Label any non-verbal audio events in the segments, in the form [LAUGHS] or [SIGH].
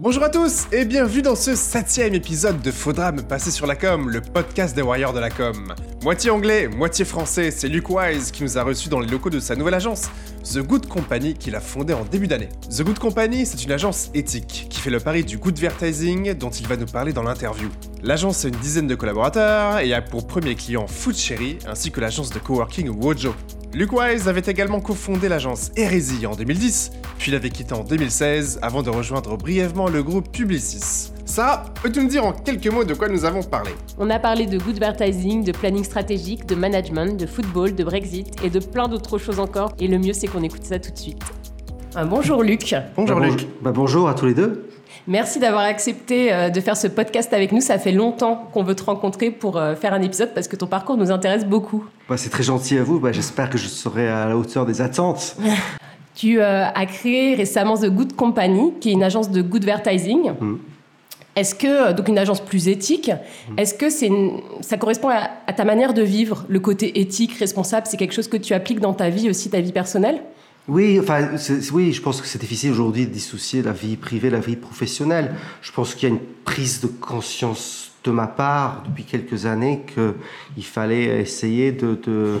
Bonjour à tous et bienvenue dans ce septième épisode de Faudra me passer sur la com, le podcast des Warriors de la com. Moitié anglais, moitié français, c'est Luke Wise qui nous a reçus dans les locaux de sa nouvelle agence, The Good Company, qu'il a fondée en début d'année. The Good Company, c'est une agence éthique qui fait le pari du good advertising dont il va nous parler dans l'interview. L'agence a une dizaine de collaborateurs et a pour premier client Food Cherry ainsi que l'agence de coworking Wojo. Luke Wise avait également cofondé l'agence Hérésie en 2010, puis l'avait quitté en 2016 avant de rejoindre brièvement le groupe Publicis. Ça, peux-tu me dire en quelques mots de quoi nous avons parlé? On a parlé de good advertising, de planning stratégique, de management, de football, de Brexit et de plein d'autres choses encore. Et le mieux, c'est qu'on écoute ça tout de suite. Un bonjour Luc. Bonjour Bah, Luc. bonjour- bah, bonjour à tous les deux. Merci d'avoir accepté euh, de faire ce podcast avec nous. Ça fait longtemps qu'on veut te rencontrer pour euh, faire un épisode parce que ton parcours nous intéresse beaucoup. Bah, c'est très gentil à vous. Bah, J'espère que je serai à la hauteur des attentes. [LAUGHS] Tu euh, as créé récemment The Good Company, qui est une agence de good advertising. Mm. Est-ce que, donc une agence plus éthique, est-ce que c'est une- ça correspond à, à ta manière de vivre Le côté éthique, responsable, c'est quelque chose que tu appliques dans ta vie aussi, ta vie personnelle? Oui, enfin, oui, je pense que c'est difficile aujourd'hui de dissocier la vie privée, la vie professionnelle. Je pense qu'il y a une prise de conscience de ma part depuis quelques années qu'il fallait essayer de, de,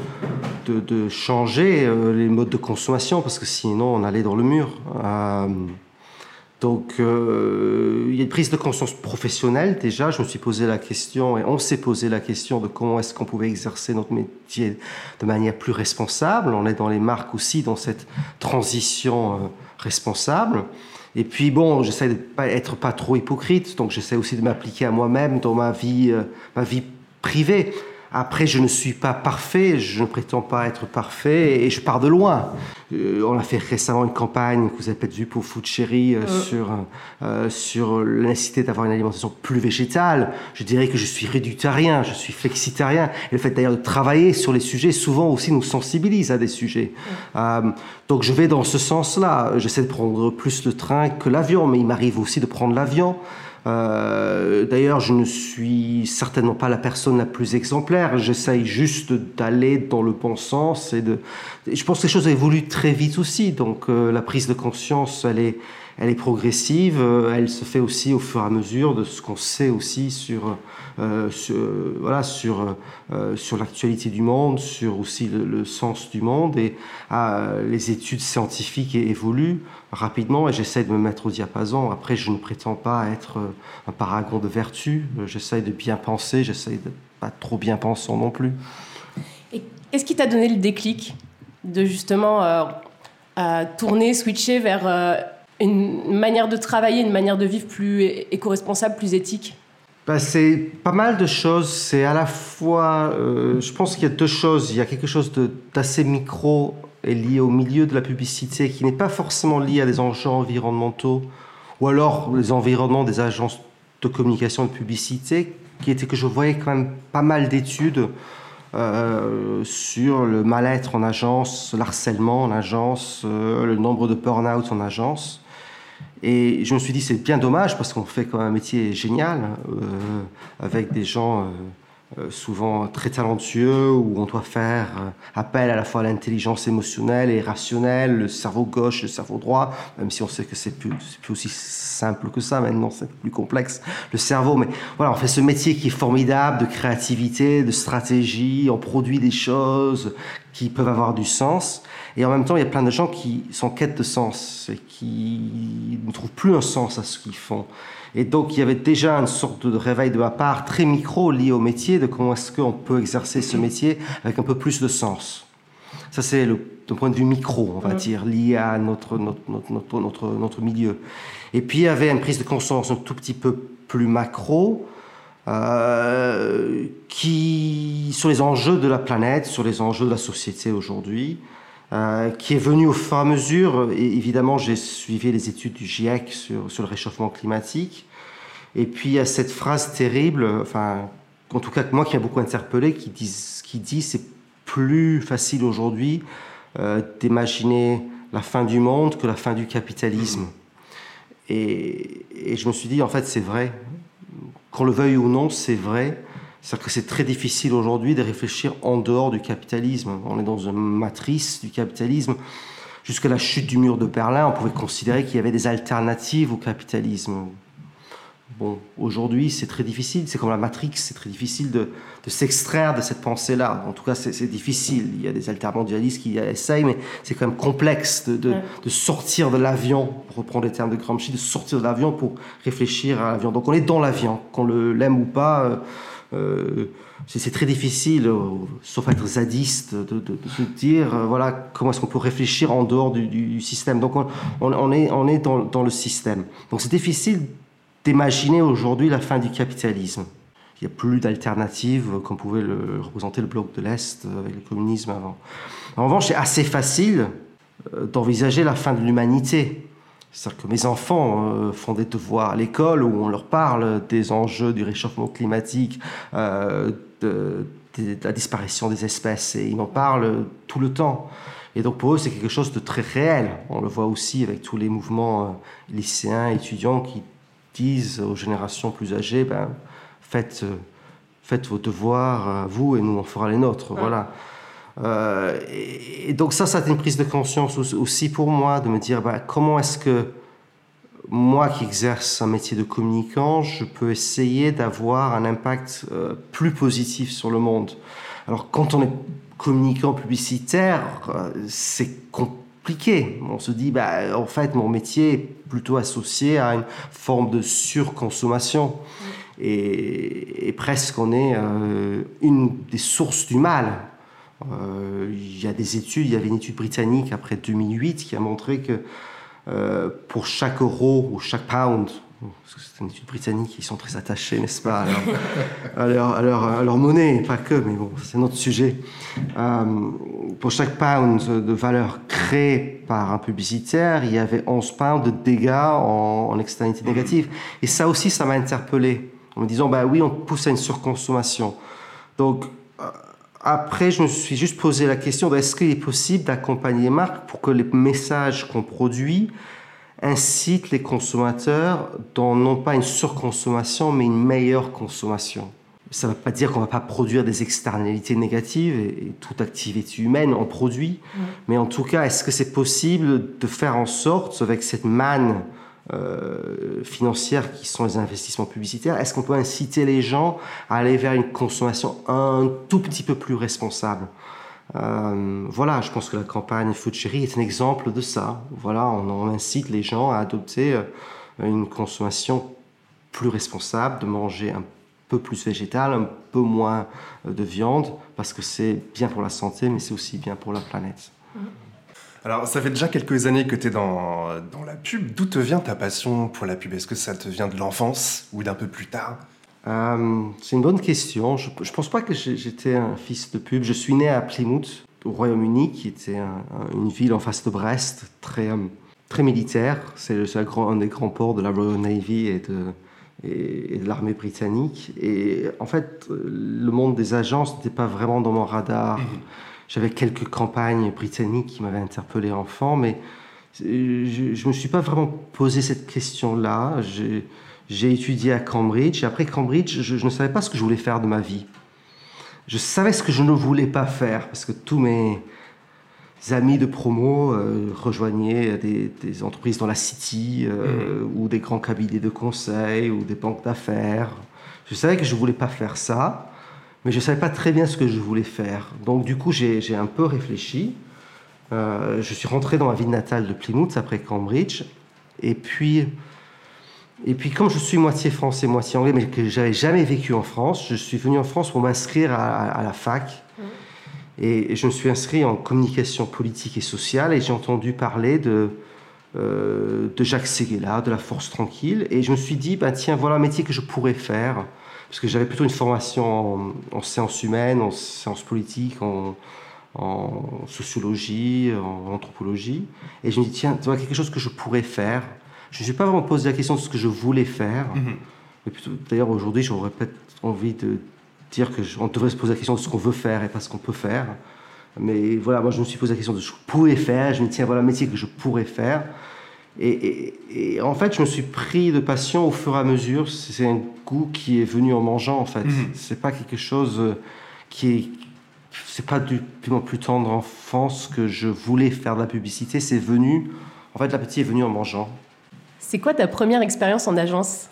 de, de changer euh, les modes de consommation parce que sinon on allait dans le mur. Euh, donc, euh, il y a une prise de conscience professionnelle déjà. Je me suis posé la question et on s'est posé la question de comment est-ce qu'on pouvait exercer notre métier de manière plus responsable. On est dans les marques aussi dans cette transition euh, responsable. Et puis bon, j'essaie de pas être pas trop hypocrite, donc j'essaie aussi de m'appliquer à moi-même dans ma vie, euh, ma vie privée. Après, je ne suis pas parfait, je ne prétends pas être parfait et je pars de loin. Euh, on a fait récemment une campagne que vous avez peut-être vue pour Food Cherry euh, sur, euh, sur la nécessité d'avoir une alimentation plus végétale. Je dirais que je suis réductarien, je suis flexitarien. Et le fait d'ailleurs de travailler sur les sujets, souvent aussi nous sensibilise à des sujets. Donc je vais dans ce sens-là. J'essaie de prendre plus le train que l'avion, mais il m'arrive aussi de prendre l'avion. Euh, D'ailleurs, je ne suis certainement pas la personne la plus exemplaire. J'essaye juste d'aller dans le bon sens et de. Je pense que les choses évoluent très vite aussi. Donc, euh, la prise de conscience, elle est, elle est progressive. Euh, Elle se fait aussi au fur et à mesure de ce qu'on sait aussi sur, sur voilà, sur, sur l'actualité du monde, sur aussi le, le sens du monde. Et les études scientifiques évoluent rapidement et j'essaie de me mettre au diapason. Après, je ne prétends pas être euh, un paragon de vertu. Euh, J'essaie de bien penser, j'essaie de pas trop bien pensant non plus. Et qu'est-ce qui t'a donné le déclic de justement euh, euh, tourner, switcher vers euh, une manière de travailler, une manière de vivre plus éco-responsable, plus éthique? Ben, c'est pas mal de choses. C'est à la fois, je pense qu'il y a deux choses. Il y a quelque chose de- d'assez micro et lié au milieu de la publicité qui n'est pas forcément lié à des enjeux environnementaux ou alors les environnements des agences de communication et de publicité, qui était que je voyais quand même pas mal d'études euh, sur le mal-être en agence, le harcèlement en agence, euh, le nombre de burn-out en agence. Et je me suis dit, c'est bien dommage parce qu'on fait quand même un métier génial euh, avec des gens souvent très talentueux où on doit faire euh, appel à la fois à l'intelligence émotionnelle et rationnelle, le cerveau gauche, le cerveau droit, même si on sait que c'est plus, plus aussi simple que ça maintenant, c'est plus complexe le cerveau. Mais voilà, on fait ce métier qui est formidable de créativité, de stratégie, on produit des choses qui peuvent avoir du sens. Et en même temps, il y a plein de gens qui sont en quête de sens et qui ne trouvent plus un sens à ce qu'ils font. Et donc, il y avait déjà une sorte de réveil de ma part très micro lié au métier, de comment est-ce qu'on peut exercer ce métier avec un peu plus de sens. Ça, c'est le d'un point de vue micro, on va dire, lié à notre, notre, notre, notre, notre, notre milieu. Et puis, il y avait une prise de conscience un tout petit peu plus macro, euh, qui, sur les enjeux de la planète, sur les enjeux de la société aujourd'hui, euh, qui est venu au fur et à mesure. Évidemment, j'ai suivi les études du GIEC sur, le réchauffement climatique. Et puis, il y a cette phrase terrible, enfin, en tout cas, moi qui m'a beaucoup interpellé, qui dit, qui dit c'est plus facile aujourd'hui euh, d'imaginer la fin du monde que la fin du capitalisme. Et je me suis dit, en fait, c'est vrai. Qu'on le veuille ou non, c'est vrai. C'est-à-dire que c'est très difficile aujourd'hui de réfléchir en dehors du capitalisme. On est dans une matrice du capitalisme. jusqu'à la chute du mur de Berlin, on pouvait considérer qu'il y avait des alternatives au capitalisme. Bon, aujourd'hui, c'est très difficile. C'est comme la Matrix, c'est très difficile de, s'extraire de cette pensée-là. En tout cas, c'est difficile. Il y a des altermondialistes qui essayent, mais c'est quand même complexe de, sortir de l'avion, pour reprendre les termes de Gramsci, de sortir de l'avion pour réfléchir à l'avion. Donc on est dans l'avion, qu'on l'aime ou pas. Euh, euh, c'est très difficile, euh, sauf être zadiste, de, dire voilà comment est-ce qu'on peut réfléchir en dehors du, système. Donc on, est, dans, dans le système. Donc c'est difficile d'imaginer aujourd'hui la fin du capitalisme. Il n'y a plus d'alternative comme pouvait le représenter le bloc de l'Est avec le communisme avant. En revanche, c'est assez facile euh, d'envisager la fin de l'humanité. C'est-à-dire que mes enfants euh, font des devoirs à l'école où on leur parle des enjeux du réchauffement climatique, euh, de, la disparition des espèces, et ils en parlent tout le temps. Et donc pour eux, c'est quelque chose de très réel. On le voit aussi avec tous les mouvements lycéens, étudiants qui disent aux générations plus âgées, ben, faites, euh, faites vos devoirs, euh, vous, et nous, on fera les nôtres. Voilà. Euh, et, donc ça, ça a été une prise de conscience aussi pour moi, de me dire, ben, comment est-ce que moi qui exerce un métier de communicant, je peux essayer d'avoir un impact plus positif sur le monde? Alors quand on est communicant publicitaire, c'est compliqué on se dit, bah, en fait, mon métier est plutôt associé à une forme de surconsommation. Et, presque, on est euh, une des sources du mal. Euh, il y a des études, il y avait une étude britannique après 2008 qui a montré que euh, pour chaque euro ou chaque pound c'est une étude britannique, ils sont très attachés, n'est-ce pas, à leur, [LAUGHS] monnaie, pas que, mais bon, c'est notre sujet. Euh, pour chaque pound de valeur créée par un publicitaire, il y avait 11 pounds de dégâts en, en externalité négative. Et ça aussi, ça m'a interpellé, en me disant, bah oui, on pousse à une surconsommation. Donc, après, je me suis juste posé la question est-ce qu'il est possible d'accompagner les marques pour que les messages qu'on produit incite les consommateurs dans non pas une surconsommation, mais une meilleure consommation. Ça ne veut pas dire qu'on ne va pas produire des externalités négatives, et, toute activité humaine en produit, mais en tout cas, est-ce que c'est possible de faire en sorte, avec cette manne euh, financière qui sont les investissements publicitaires, est-ce qu'on peut inciter les gens à aller vers une consommation un tout petit peu plus responsable? Euh, voilà, je pense que la campagne Food Cherry est un exemple de ça. Voilà, on, incite les gens à adopter euh, une consommation plus responsable, de manger un peu plus végétal, un peu moins de viande, parce que c'est bien pour la santé, mais c'est aussi bien pour la planète. Alors, ça fait déjà quelques années que tu es dans, dans la pub. D'où te vient ta passion pour la pub? Est-ce que ça te vient de l'enfance ou d'un peu plus tard? Euh, c'est une bonne question. Je ne pense pas que j'étais un fils de pub. Je suis né à Plymouth, au Royaume-Uni, qui était une ville en face de Brest, très, euh, très militaire. C'est un des grands ports de la Royal Navy et de, et, de l'armée britannique. Et en fait, le monde des agences n'était pas vraiment dans mon radar. J'avais quelques campagnes britanniques qui m'avaient interpellé enfant, mais je ne me suis pas vraiment posé cette question-là. J'ai étudié à Cambridge et après Cambridge, je, ne savais pas ce que je voulais faire de ma vie. Je savais ce que je ne voulais pas faire parce que tous mes amis de promo euh, rejoignaient des, entreprises dans la City euh, mmh. ou des grands cabinets de conseil ou des banques d'affaires. Je savais que je ne voulais pas faire ça, mais je ne savais pas très bien ce que je voulais faire. Donc du coup, j'ai un peu réfléchi. Euh, je suis rentré dans ma ville natale de Plymouth après Cambridge. Et puis, et puis, comme je suis moitié français, moitié anglais, mais que j'avais jamais vécu en France, je suis venu en France pour m'inscrire à, la fac. Mmh. Et, je me suis inscrit en communication politique et sociale et j'ai entendu parler de, euh, de Jacques Séguéla, de la Force Tranquille. Et je me suis dit, ben, tiens, voilà un métier que je pourrais faire. Parce que j'avais plutôt une formation en, sciences humaines, en sciences politiques, en, en sociologie, en anthropologie. Et je me dis, tiens, voilà quelque chose que je pourrais faire. Je ne me suis pas vraiment posé la question de ce que je voulais faire. Mhm. D'ailleurs, aujourd'hui, j'aurais peut-être envie de dire qu'on devrait se poser la question de ce qu'on veut faire et pas ce qu'on peut faire. Mais voilà, moi, je me suis posé la question de ce que je pouvais faire. Je me dis, tiens, voilà un métier que je pourrais faire. Et, en fait, je me suis pris de passion au fur et à mesure. C'est un goût qui est venu en mangeant, en fait. Ce mhm. C'est pas quelque chose euh, qui est c'est pas depuis mon plus tendre enfance que je voulais faire de la publicité. C'est venu, en fait, l'appétit est venu en mangeant. C'est quoi ta première expérience en agence?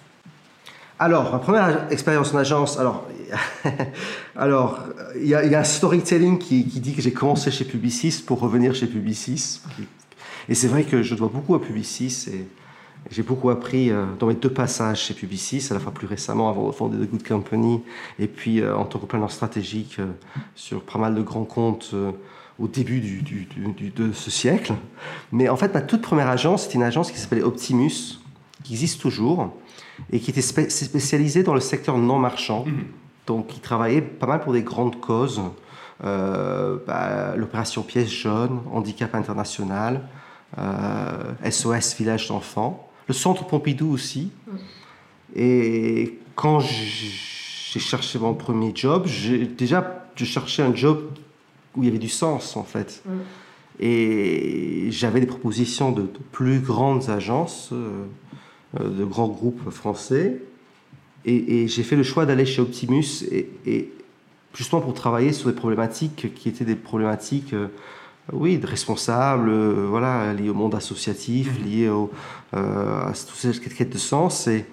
Alors, ma première expérience en agence, alors, [LAUGHS] alors il y, a un storytelling qui, dit que j'ai commencé chez Publicis pour revenir chez Publicis. Et c'est vrai que je dois beaucoup à Publicis et j'ai beaucoup appris euh, dans mes deux passages chez Publicis, à la fois plus récemment avant de fonder The Good Company et puis euh, en tant que planeur stratégique euh, sur pas mal de grands comptes au début du, de ce siècle. Mais en fait, ma toute première agence, c'était une agence qui s'appelait Optimus, qui existe toujours et qui était spécialisée dans le secteur non marchand. Mhm. Donc, qui travaillait pas mal pour des grandes causes. Bah, l'opération pièce jaune, handicap international, SOS village d'enfants le centre Pompidou aussi. Mm. Et quand j'ai cherché mon premier job, déjà, je cherchais un job où il y avait du sens, en fait. Mm. Et j'avais des propositions de, plus grandes agences, euh, euh, de grands groupes français. Et, j'ai fait le choix d'aller chez Optimus, et, justement pour travailler sur des problématiques qui étaient des problématiques... Euh, oui, de responsables, euh, voilà, liés au monde associatif, mmh. liés au, euh, à toutes ces quêtes de sens. Et,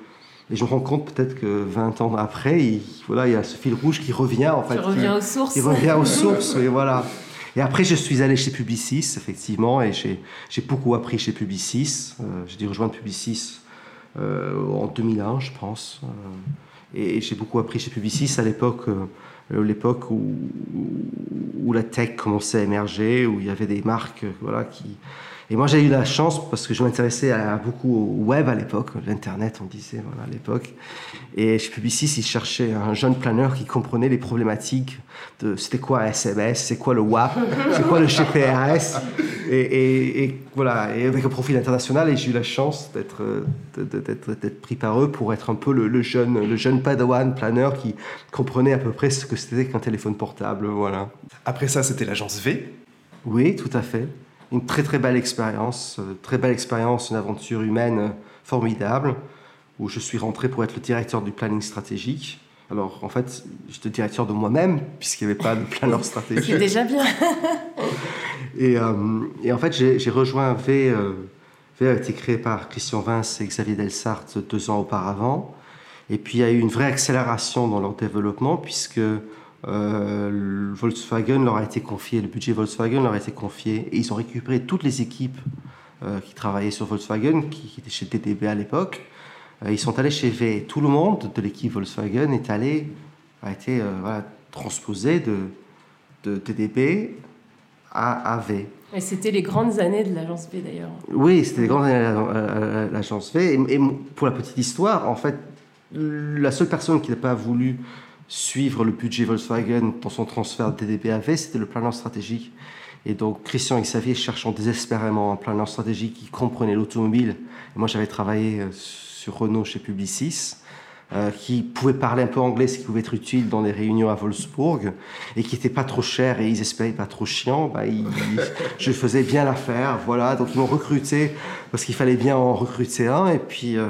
et je me rends compte peut-être que 20 ans après, il, voilà, il y a ce fil rouge qui revient en fait. Qui revient aux sources. Qui revient aux sources, et voilà. Et après, je suis allé chez Publicis, effectivement, et j'ai beaucoup appris chez Publicis. Euh, j'ai dû rejoindre Publicis en 2001, je pense. et j'ai beaucoup appris chez Publicis à l'époque euh, l'époque où, la tech commençait à émerger, où il y avait des marques voilà, qui, et moi, j'ai eu la chance, parce que je m'intéressais beaucoup au web à l'époque, l'Internet, on disait, voilà, à l'époque. Et chez Publicis, ils cherchaient un jeune planeur qui comprenait les problématiques de c'était quoi un SMS, c'est quoi le WAP, c'est quoi le GPRS. Et, et, voilà, et avec un profil international, et j'ai eu la chance d'être, d'être, pris par eux pour être un peu le, jeune, le jeune padawan planeur qui comprenait à peu près ce que c'était qu'un téléphone portable. Voilà. Après ça, c'était l'agence V Oui, tout à fait une très très belle expérience, euh, très belle expérience, une aventure humaine euh, formidable, où je suis rentré pour être le directeur du planning stratégique. Alors en fait, j'étais directeur de moi-même, puisqu'il n'y avait pas de planeur [LAUGHS] stratégique. C'est déjà bien. [LAUGHS] et, euh, et, en fait, j'ai rejoint V. v a été créé par Christian Vince et Xavier Delsart deux ans auparavant. Et puis il y a eu une vraie accélération dans leur développement, puisque euh, Volkswagen leur a été confié, le budget Volkswagen leur a été confié, et ils ont récupéré toutes les équipes euh, qui travaillaient sur Volkswagen, qui, étaient chez TDB à l'époque. Euh, ils sont allés chez V. Tout le monde de l'équipe Volkswagen est allé, a été transposé de, de TDB à, à V. Et c'était les grandes années de l'agence V d'ailleurs. Oui, c'était les grandes années de l'agence V. et, pour la petite histoire, en fait, la seule personne qui n'a pas voulu suivre le budget Volkswagen dans son transfert de DDPAV, c'était le planeur stratégique. Et donc Christian et Xavier cherchant désespérément un planeur stratégique qui comprenait l'automobile. moi j'avais travaillé euh, sur Renault chez Publicis. Euh, qui pouvait parler un peu anglais, ce qui pouvait être utile dans les réunions à Wolfsburg, et qui n'était pas trop cher et ils espéraient pas trop chiant, bah, je faisais bien l'affaire, voilà. Donc ils m'ont recruté parce qu'il fallait bien en recruter un, et puis euh,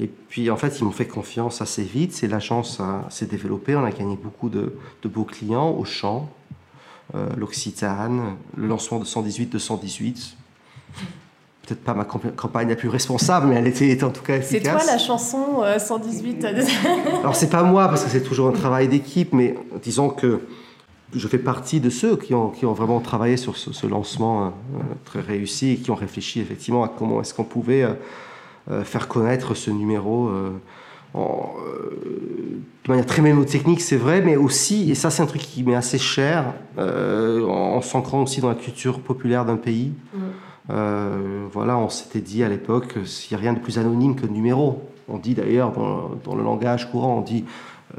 et puis, en fait, ils m'ont fait confiance assez vite. C'est l'agence s'est développée. On a gagné beaucoup de, beaux clients au champ, euh, l'Occitane, le lancement de 118-218. Peut-être pas ma campagne la plus responsable, mais elle était, en tout cas efficace. C'est toi la chanson 118 euh, [LAUGHS] Alors, c'est pas moi, parce que c'est toujours un travail d'équipe, mais disons que je fais partie de ceux qui ont, qui ont vraiment travaillé sur ce, lancement euh, très réussi et qui ont réfléchi effectivement à comment est-ce qu'on pouvait euh, faire connaître ce numéro euh, en, euh, de manière très mémotechnique, c'est vrai, mais aussi, et ça c'est un truc qui m'est assez cher, en, s'ancrant aussi dans la culture populaire d'un pays. Mm. voilà, on s'était dit à l'époque, s'il n'y a rien de plus anonyme que le numéro. On dit d'ailleurs dans, le langage courant, on dit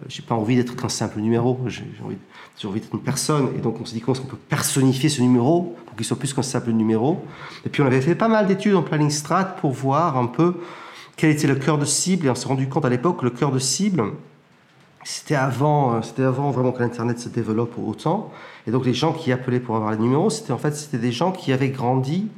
j'ai pas envie d'être qu'un simple numéro, j'ai envie, envie d'être une personne. Et donc on s'est dit comment est-ce peut personnifier ce numéro pour qu'il soit plus qu'un simple numéro? Et puis on avait fait pas mal d'études en planning strat pour voir un peu quel était le cœur de cible. Et on s'est rendu compte à l'époque que le cœur de cible, c'était avant, euh, c'était avant vraiment que l'Internet se développe autant. Et donc les gens qui appelaient pour avoir les numéros, c'était en fait c'était des gens qui avaient grandi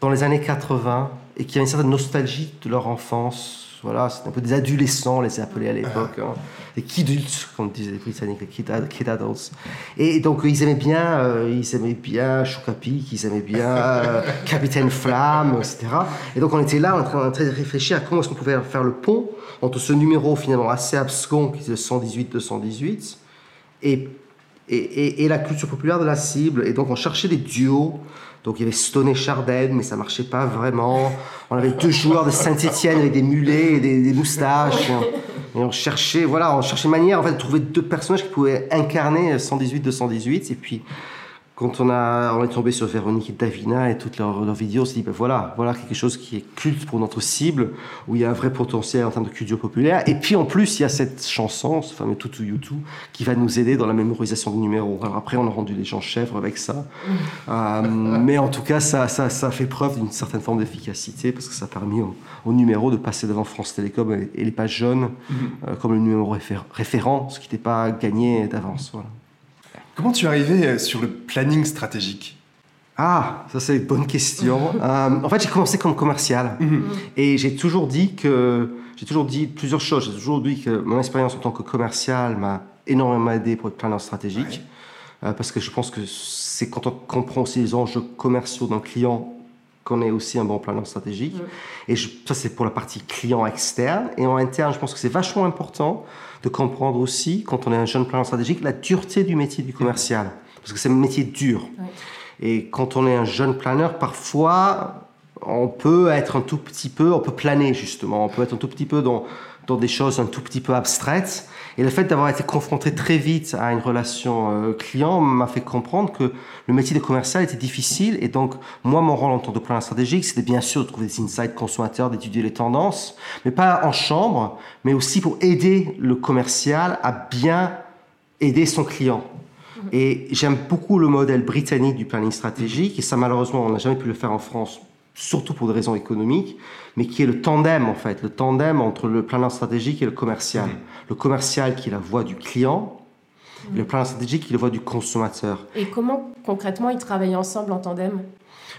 dans les années 80 et qui avaient une certaine nostalgie de leur enfance voilà, c'était un peu des adolescents, les appelés à l'époque, hein. des kidults, comme disaient les Britanniques, les kid, kid adults. Et donc ils aimaient bien, euh, ils aimaient bien Choucapic, ils aimaient bien euh, [LAUGHS] Capitaine Flamme, etc. Et donc on était là, en train de réfléchir à comment est-ce qu'on pouvait faire le pont entre ce numéro finalement assez abscon qui est le 118-218 et et, la culture populaire de la cible. Et donc on cherchait des duos donc il y avait Stone et Chardin, mais ça marchait pas vraiment. On avait deux joueurs de Saint-Etienne avec des mulets et des, moustaches. Et on cherchait, voilà, on cherchait manière en fait, de trouver deux personnages qui pouvaient incarner 118-218. Et puis quand on, a, on est tombé sur Véronique et Davina et toutes leurs, vidéos, on s'est dit, ben voilà, voilà quelque chose qui est culte pour notre cible, où il y a un vrai potentiel en termes de culture populaire. Et puis en plus, il y a cette chanson, ce fameux Tutu Yutu, qui va nous aider dans la mémorisation du numéro. Alors après, on a rendu les gens chèvres avec ça. [LAUGHS] Euh, mais en tout cas, ça, ça, ça fait preuve d'une certaine forme d'efficacité, parce que ça a permis au, numéro de passer devant France Télécom et, les pages jaunes mm-hmm. euh, comme le numéro référent, ce qui n'était pas gagné d'avance. Voilà. Comment tu es arrivé euh, sur le planning stratégique ah, ça c'est une bonne question. [LAUGHS] Euh, en fait, j'ai commencé comme commercial mhm. et j'ai toujours dit que j'ai toujours dit plusieurs choses. J'ai toujours dit que mon expérience en tant que commercial m'a énormément aidé pour être planeur stratégique euh, parce que je pense que c'est quand on comprend aussi les enjeux commerciaux d'un client qu'on est aussi un bon planeur stratégique. Et ça c'est pour la partie client externe et en interne, je pense que c'est vachement important de comprendre aussi, quand on est un jeune planeur stratégique, la dureté du métier du commercial. Parce que c'est un métier dur. Et quand on est un jeune planeur, parfois, on peut être un tout petit peu, on peut planer justement, on peut être un tout petit peu dans, dans des choses un tout petit peu abstraites. Et le fait d'avoir été confronté très vite à une relation euh, client m'a fait comprendre que le métier de commercial était difficile. Et donc, moi, mon rôle en tant que planeur stratégique, c'était bien sûr de trouver des insights consommateurs, d'étudier les tendances, mais pas en chambre, mais aussi pour aider le commercial à bien aider son client. Et j'aime beaucoup le modèle britannique du planning stratégique, et ça malheureusement on n'a jamais pu le faire en France surtout pour des raisons économiques, mais qui est le tandem en fait, le tandem entre le planeur stratégique et le commercial. Le commercial qui est la voix du client, et le planeur stratégique qui est la voix du consommateur. Et comment concrètement ils travaillent ensemble en tandem?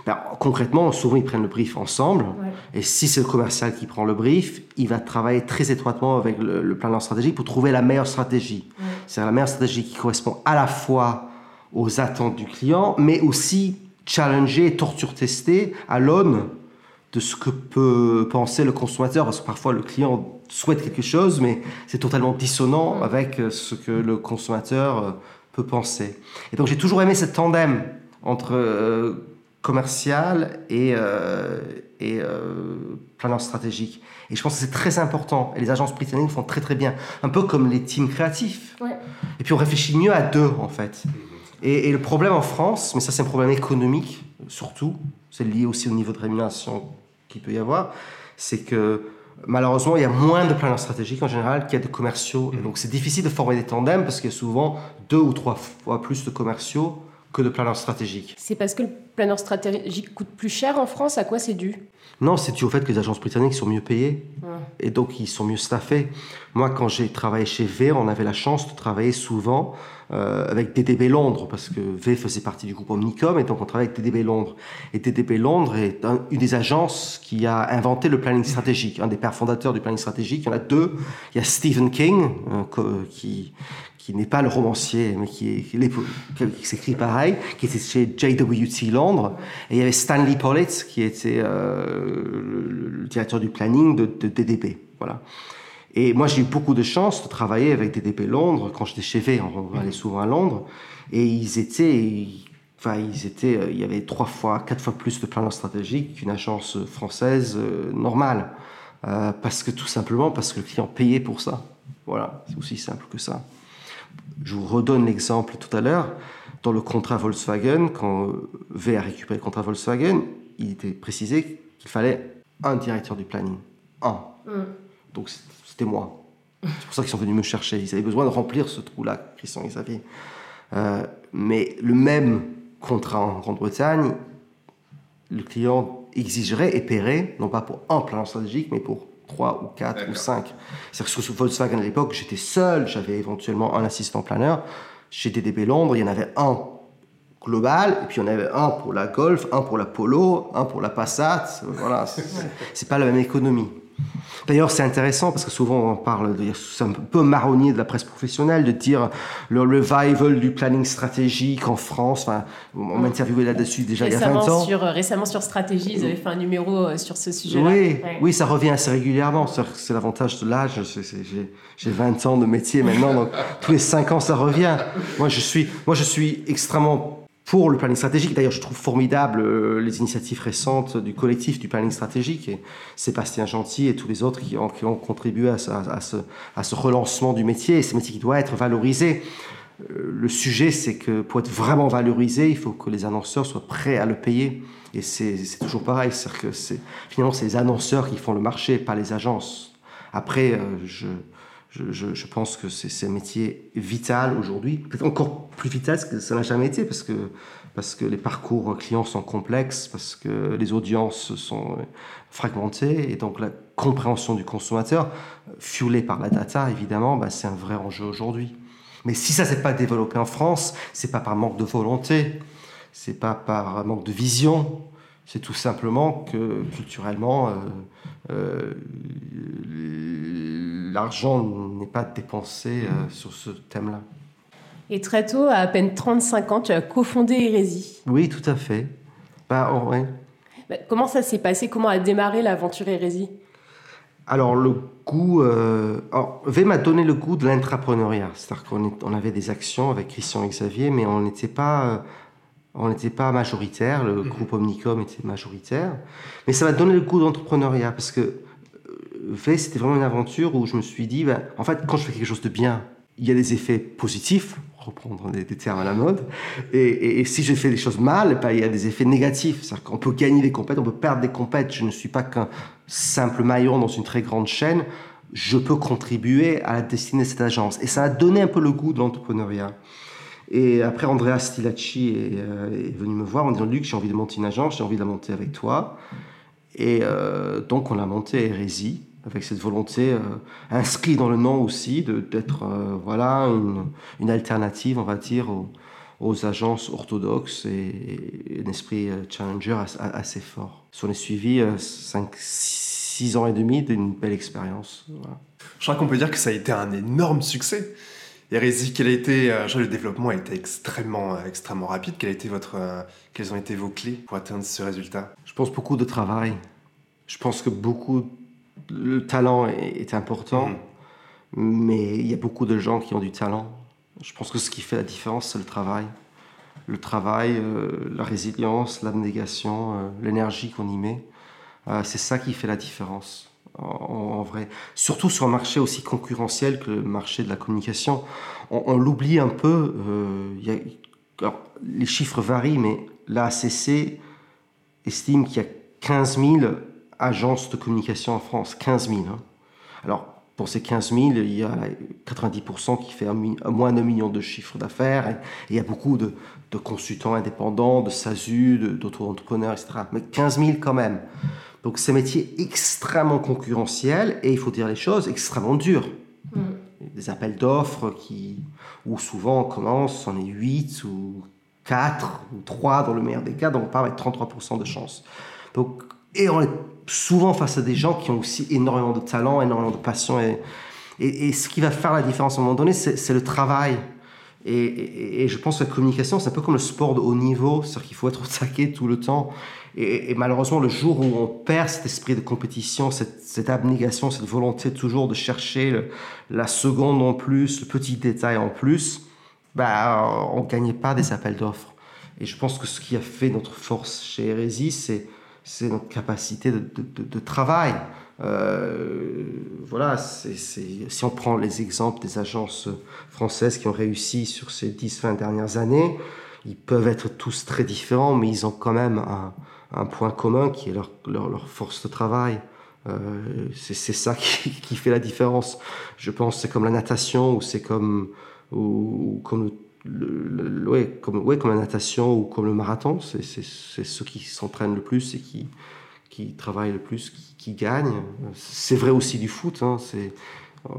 Ben, concrètement, souvent ils prennent le brief ensemble. Et si c'est le commercial qui prend le brief, il va travailler très étroitement avec le, planeur stratégique pour trouver la meilleure stratégie. C'est la meilleure stratégie qui correspond à la fois aux attentes du client, mais aussi challenger, torture tester à l'aune de ce que peut penser le consommateur, parce que parfois le client souhaite quelque chose, mais c'est totalement dissonant avec euh, ce que le consommateur euh, peut penser. Et donc j'ai toujours aimé ce tandem entre euh, commercial et, et planeur stratégique. Et je pense que c'est très important. Et les agences britanniques font très très bien. Un peu comme les teams créatifs. Et puis on réfléchit mieux à deux, en fait. Et, le problème en France, mais ça c'est un problème économique surtout, c'est lié aussi au niveau de rémunération qu'il peut y avoir, c'est que malheureusement il y a moins de planeurs stratégiques en général qu'il y a de commerciaux. Et donc c'est difficile de former des tandems parce qu'il y a souvent deux ou trois fois plus de commerciaux que de planeurs stratégiques. C'est parce que le planeur stratégique coûte plus cher en France? À quoi c'est dû? Non, c'est dû au fait que les agences britanniques sont mieux payées et donc ils sont mieux staffés. Moi, quand j'ai travaillé chez V, on avait la chance de travailler souvent avec DDB Londres, parce que V faisait partie du groupe Omnicom, et donc on travaille avec DDB Londres. Et DDB Londres est une des agences qui a inventé le planning stratégique, un des pères fondateurs du planning stratégique. Il y en a deux. Il y a Stephen King, euh, qui, qui n'est pas le romancier, mais qui, s'écrit pareil, qui était chez JWT Londres. Et il y avait Stanley Pollitt, qui était euh, le, directeur du planning de, de DDB. Voilà. Et moi, j'ai eu beaucoup de chance de travailler avec DDP Londres quand j'étais chez V. On allait souvent à Londres. Et ils étaient, enfin, ils étaient, euh, il y avait trois fois, quatre fois plus de planeurs stratégiques qu'une agence française euh, normale. Euh, parce que tout simplement, parce que le client payait pour ça. Voilà, c'est aussi simple que ça. Je vous redonne l'exemple tout à l'heure. Dans le contrat Volkswagen, quand V a récupéré le contrat Volkswagen, il était précisé qu'il fallait un directeur du planning. Un. Mm. Donc c'était moi. C'est pour ça qu'ils sont venus me chercher. Ils avaient besoin de remplir ce trou-là, Christian et Xavier. Euh, mais le même contrat en Grande-Bretagne, le client exigerait et paierait, non pas pour un plan stratégique, mais pour trois ou quatre ou cinq. C'est-à-dire que sur Volkswagen à l'époque, j'étais seul, j'avais éventuellement un assistant planeur. Chez DDB Londres, il y en avait un global, et puis il y en avait un pour la Golf, un pour la Polo, un pour la Passat. Voilà, c'est pas la même économie. D'ailleurs, c'est intéressant parce que souvent on parle, c'est un peu marronnier de la presse professionnelle de dire le revival du planning stratégique en France. Enfin, on m'a interviewé là-dessus déjà il y a 20 ans. Sur, euh, récemment sur Stratégie, ils avaient fait un numéro euh, sur ce sujet-là. Oui, oui, ça revient assez régulièrement. C'est l'avantage de l'âge. J'ai 20 ans de métier maintenant, donc [LAUGHS] tous les 5 ans ça revient. Moi, je suis, moi, je suis extrêmement pour le planning stratégique. D'ailleurs, je trouve formidable euh, les initiatives récentes du collectif du planning stratégique et Sébastien Gentil et tous les autres qui ont, contribué à, ce, relancement du métier. Ce métier qui doit être valorisé. Euh, le sujet, c'est que pour être vraiment valorisé, il faut que les annonceurs soient prêts à le payer. Et c'est toujours pareil, c'est que finalement, c'est les annonceurs qui font le marché, pas les agences. Après, euh, je, pense que c'est un métier vital aujourd'hui, peut-être encore plus vital que ça n'a jamais été, parce que, parce que les parcours clients sont complexes, parce que les audiences sont fragmentées, et donc la compréhension du consommateur, fuelée par la data, évidemment, bah, c'est un vrai enjeu aujourd'hui. Mais si ça s'est pas développé en France, c'est pas par manque de volonté, c'est pas par manque de vision, c'est tout simplement que culturellement, euh, l'argent n'est pas dépensé euh, sur ce thème-là. Et très tôt, à à peine 35 ans, tu as cofondé Hérésie. Oui, tout à fait. Bah, oh, bah, comment ça s'est passé? Comment a démarré l'aventure Hérésie? Alors, le goût. Euh... V m'a donné le goût de l'intrapreneuriat. C'est-à-dire qu'on on avait des actions avec Christian et Xavier, mais on n'était pas. On n'était pas majoritaire, le mhm. groupe Omnicom était majoritaire. Mais ça m'a donné le goût d'entrepreneuriat parce que fait, c'était vraiment une aventure où je me suis dit, ben, en fait, quand je fais quelque chose de bien, il y a des effets positifs, reprendre des, termes à la mode, et, si je fais des choses mal, ben, il y a des effets négatifs. C'est-à-dire qu'on peut gagner des compètes, on peut perdre des compètes. Je ne suis pas qu'un simple maillon dans une très grande chaîne. Je peux contribuer à la destinée de cette agence. Et ça a donné un peu le goût de l'entrepreneuriat. Et après, Andrea Stilacci est, euh, est, venu me voir en disant Luc, j'ai envie de monter une agence, j'ai envie de la monter avec toi. Et euh, donc, on a monté Hérésie avec cette volonté euh, inscrite dans le nom aussi d'être voilà une, alternative, on va dire, aux, agences orthodoxes et, un esprit challenger assez, fort. On est suivi 5, 6 ans et demi d'une belle expérience. Je crois qu'on peut dire que ça a été un énorme succès. Hérésie, quel a été, le développement a été extrêmement, extrêmement rapide. Quel a été votre, quelles ont été vos clés pour atteindre ce résultat? Je pense beaucoup de travail. Je pense que beaucoup le talent est, important, mhm. mais il y a beaucoup de gens qui ont du talent. Je pense que ce qui fait la différence, c'est le travail. Le travail, euh, la résilience, l'abnégation, euh, l'énergie qu'on y met. Euh, c'est ça qui fait la différence, en, vrai. Surtout sur un marché aussi concurrentiel que le marché de la communication. On, l'oublie un peu. les chiffres varient, mais l'ACC estime qu'il y a 15 000 agences de communication en France, 15 000. Hein. Alors, pour ces 15 000, il y a 90% qui fait moins d'un million de chiffres d'affaires. Et, il y a beaucoup de, consultants indépendants, de SASU, d'auto-entrepreneurs, etc. Mais 15 000 quand même. Donc, c'est un métier extrêmement concurrentiel et il faut dire les choses, extrêmement dur. Mm. Des appels d'offres qui, où souvent on commence, on est 8 ou 4 ou 3 dans le meilleur des cas, donc on part avec 33% de chance. Donc, et on est souvent face à des gens qui ont aussi énormément de talent, énormément de passion. Et, et, ce qui va faire la différence à un moment donné, c'est le travail. Et, et, je pense que la communication, c'est un peu comme le sport de haut niveau, c'est-à-dire qu'il faut être au taquet tout le temps. Et, malheureusement, le jour où on perd cet esprit de compétition, cette, abnégation, cette volonté toujours de chercher la seconde en plus, le petit détail en plus, bah, on ne gagnait pas des appels d'offres. Et je pense que ce qui a fait notre force chez Hérésie, c'est notre capacité de, travail. Euh, voilà, si on prend les exemples des agences françaises qui ont réussi sur ces 10-20 dernières années, ils peuvent être tous très différents, mais ils ont quand même un, un point commun qui est leur, leur, force de travail. Euh, c'est, ça qui, [LAUGHS] qui, fait la différence. Je pense c'est comme la natation ou c'est comme, ou, comme ouais, comme, ouais, comme la natation ou comme le marathon, c'est ceux qui s'entraînent le plus et qui, qui travaillent le plus qui, qui gagnent. C'est vrai aussi du foot. Hein, euh,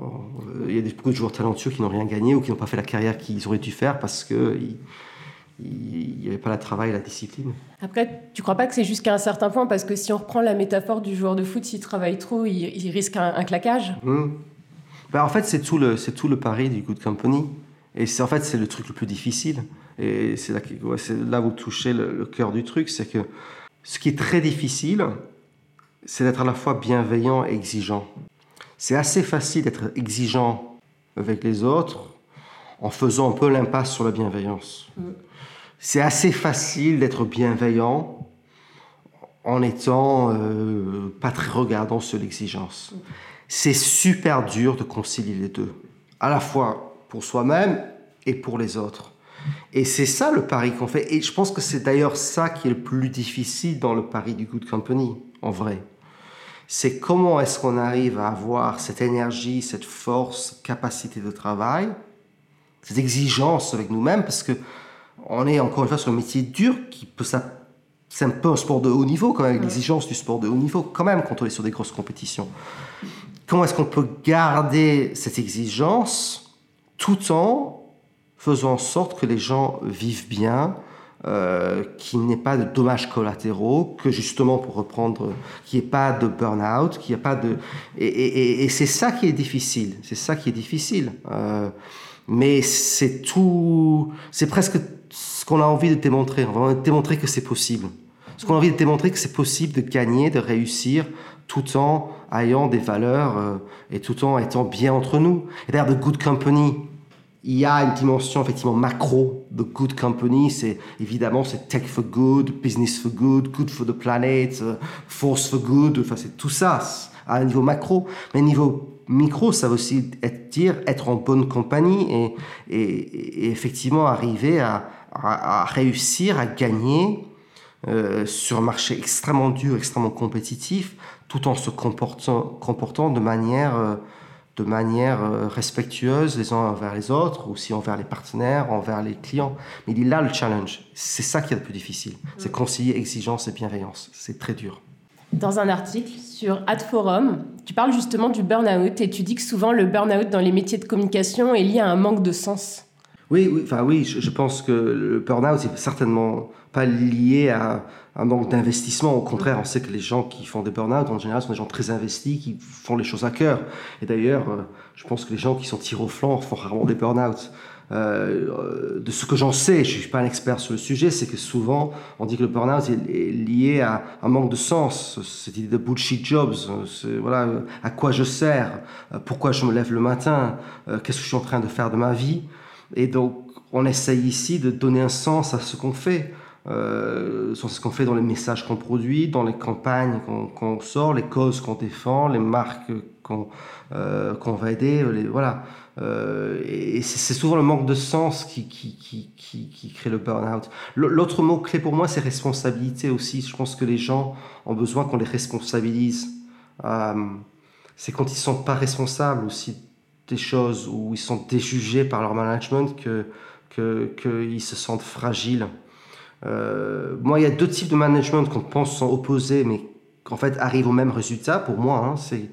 il y a beaucoup de joueurs talentueux qui n'ont rien gagné ou qui n'ont pas fait la carrière qu'ils auraient dû faire parce que ils, il n'y avait pas le travail et la discipline. Après, tu crois pas que c'est jusqu'à un certain point Parce que si on reprend la métaphore du joueur de foot, s'il travaille trop, il, risque un, claquage? Hmm. ben, En fait, c'est tout, le, tout le pari du Good Company. Et en fait, c'est le truc le plus difficile. Et c'est là, là, où vous touchez le, le cœur du truc. C'est que ce qui est très difficile, c'est d'être à la fois bienveillant et exigeant. C'est assez facile d'être exigeant avec les autres en faisant un peu l'impasse sur la bienveillance. Mm. C'est assez facile d'être bienveillant en étant euh, pas très regardant sur l'exigence. C'est super dur de concilier les deux, à la fois pour soi-même et pour les autres. Et c'est ça le pari qu'on fait. Et je pense que c'est d'ailleurs ça qui est le plus difficile dans le pari du Good Company, en vrai c'est comment est-ce qu'on arrive à avoir cette énergie, cette force, capacité de travail, cette exigence avec nous-mêmes, parce que on est encore une fois sur un métier dur qui peut c'est un peu un sport de haut niveau quand même, l'exigence du sport de haut niveau quand même quand on est sur des grosses compétitions. Comment est-ce qu'on peut garder cette exigence tout en faisant en sorte que les gens vivent bien, euh, qu'il n'y ait pas de dommages collatéraux, que justement, pour reprendre, qu'il n'y ait pas de burn-out, qu'il n'y ait pas de... Et, c'est ça qui est difficile, c'est ça qui est difficile. Euh, mais c'est tout... C'est presque qu'on a envie de démontrer. On va démontrer que c'est possible. Ce qu'on a envie de démontrer que c'est possible de gagner, de réussir, tout en ayant des valeurs euh, et tout en étant bien entre nous. Et d'ailleurs, The Good Company, il y a une dimension effectivement macro de good company. C'est évidemment c'est tech for good, business for good, good for the planet, euh, force for good. Enfin c'est tout ça à un niveau macro. Mais au niveau micro, ça veut aussi être, dire être en bonne compagnie et, et, effectivement arriver à, à, réussir à gagner euh, sur un marché extrêmement dur, extrêmement compétitif, tout en se comportant, comportant de manière euh, de manière euh, respectueuse les uns envers les autres, aussi envers les partenaires, envers les clients. Mais il est là le challenge. C'est ça qui est le plus difficile. C'est mm. concilier exigence et bienveillance. C'est très dur. Dans un article sur AdForum, tu parles justement du burn-out et tu dis que souvent le burn-out dans les métiers de communication est lié à un manque de sens. Oui, enfin oui, je, je pense que le burn-out est certainement pas lié à un manque d'investissement. Au contraire, on sait que les gens qui font des burn-out, en général, sont des gens très investis, qui font les choses à cœur. Et d'ailleurs, euh, je pense que les gens qui sont tirés au flanc font rarement des burn-out. Euh, de ce que j'en sais, je suis pas un expert sur le sujet, c'est que souvent on dit que le burn-out est, lié à un manque de sens, cette idée de bullshit jobs, voilà, à quoi je sers, pourquoi je me lève le matin, euh, qu'est-ce que je suis en train de faire de ma vie. Et donc on essaye ici de donner un sens à ce qu'on fait euh, sur ce qu'on fait dans les messages qu'on produit, dans les campagnes qu'on sort, les causes qu'on défend, les marques qu'on euh, va aider. Voilà. Euh, et c'est souvent le manque de sens qui, qui, qui, qui crée le burn-out. L'autre mot clé pour moi, c'est responsabilité aussi. Je pense que les gens ont besoin qu'on les responsabilise. Euh, c'est quand ils sont pas responsables aussi des choses, ou ils sont déjugés par leur management, qu'ils se sentent fragiles. Euh, moi, il y a deux types de management qu'on pense sont opposés, mais qu'en fait arrivent au même résultat pour moi. Hein. c'est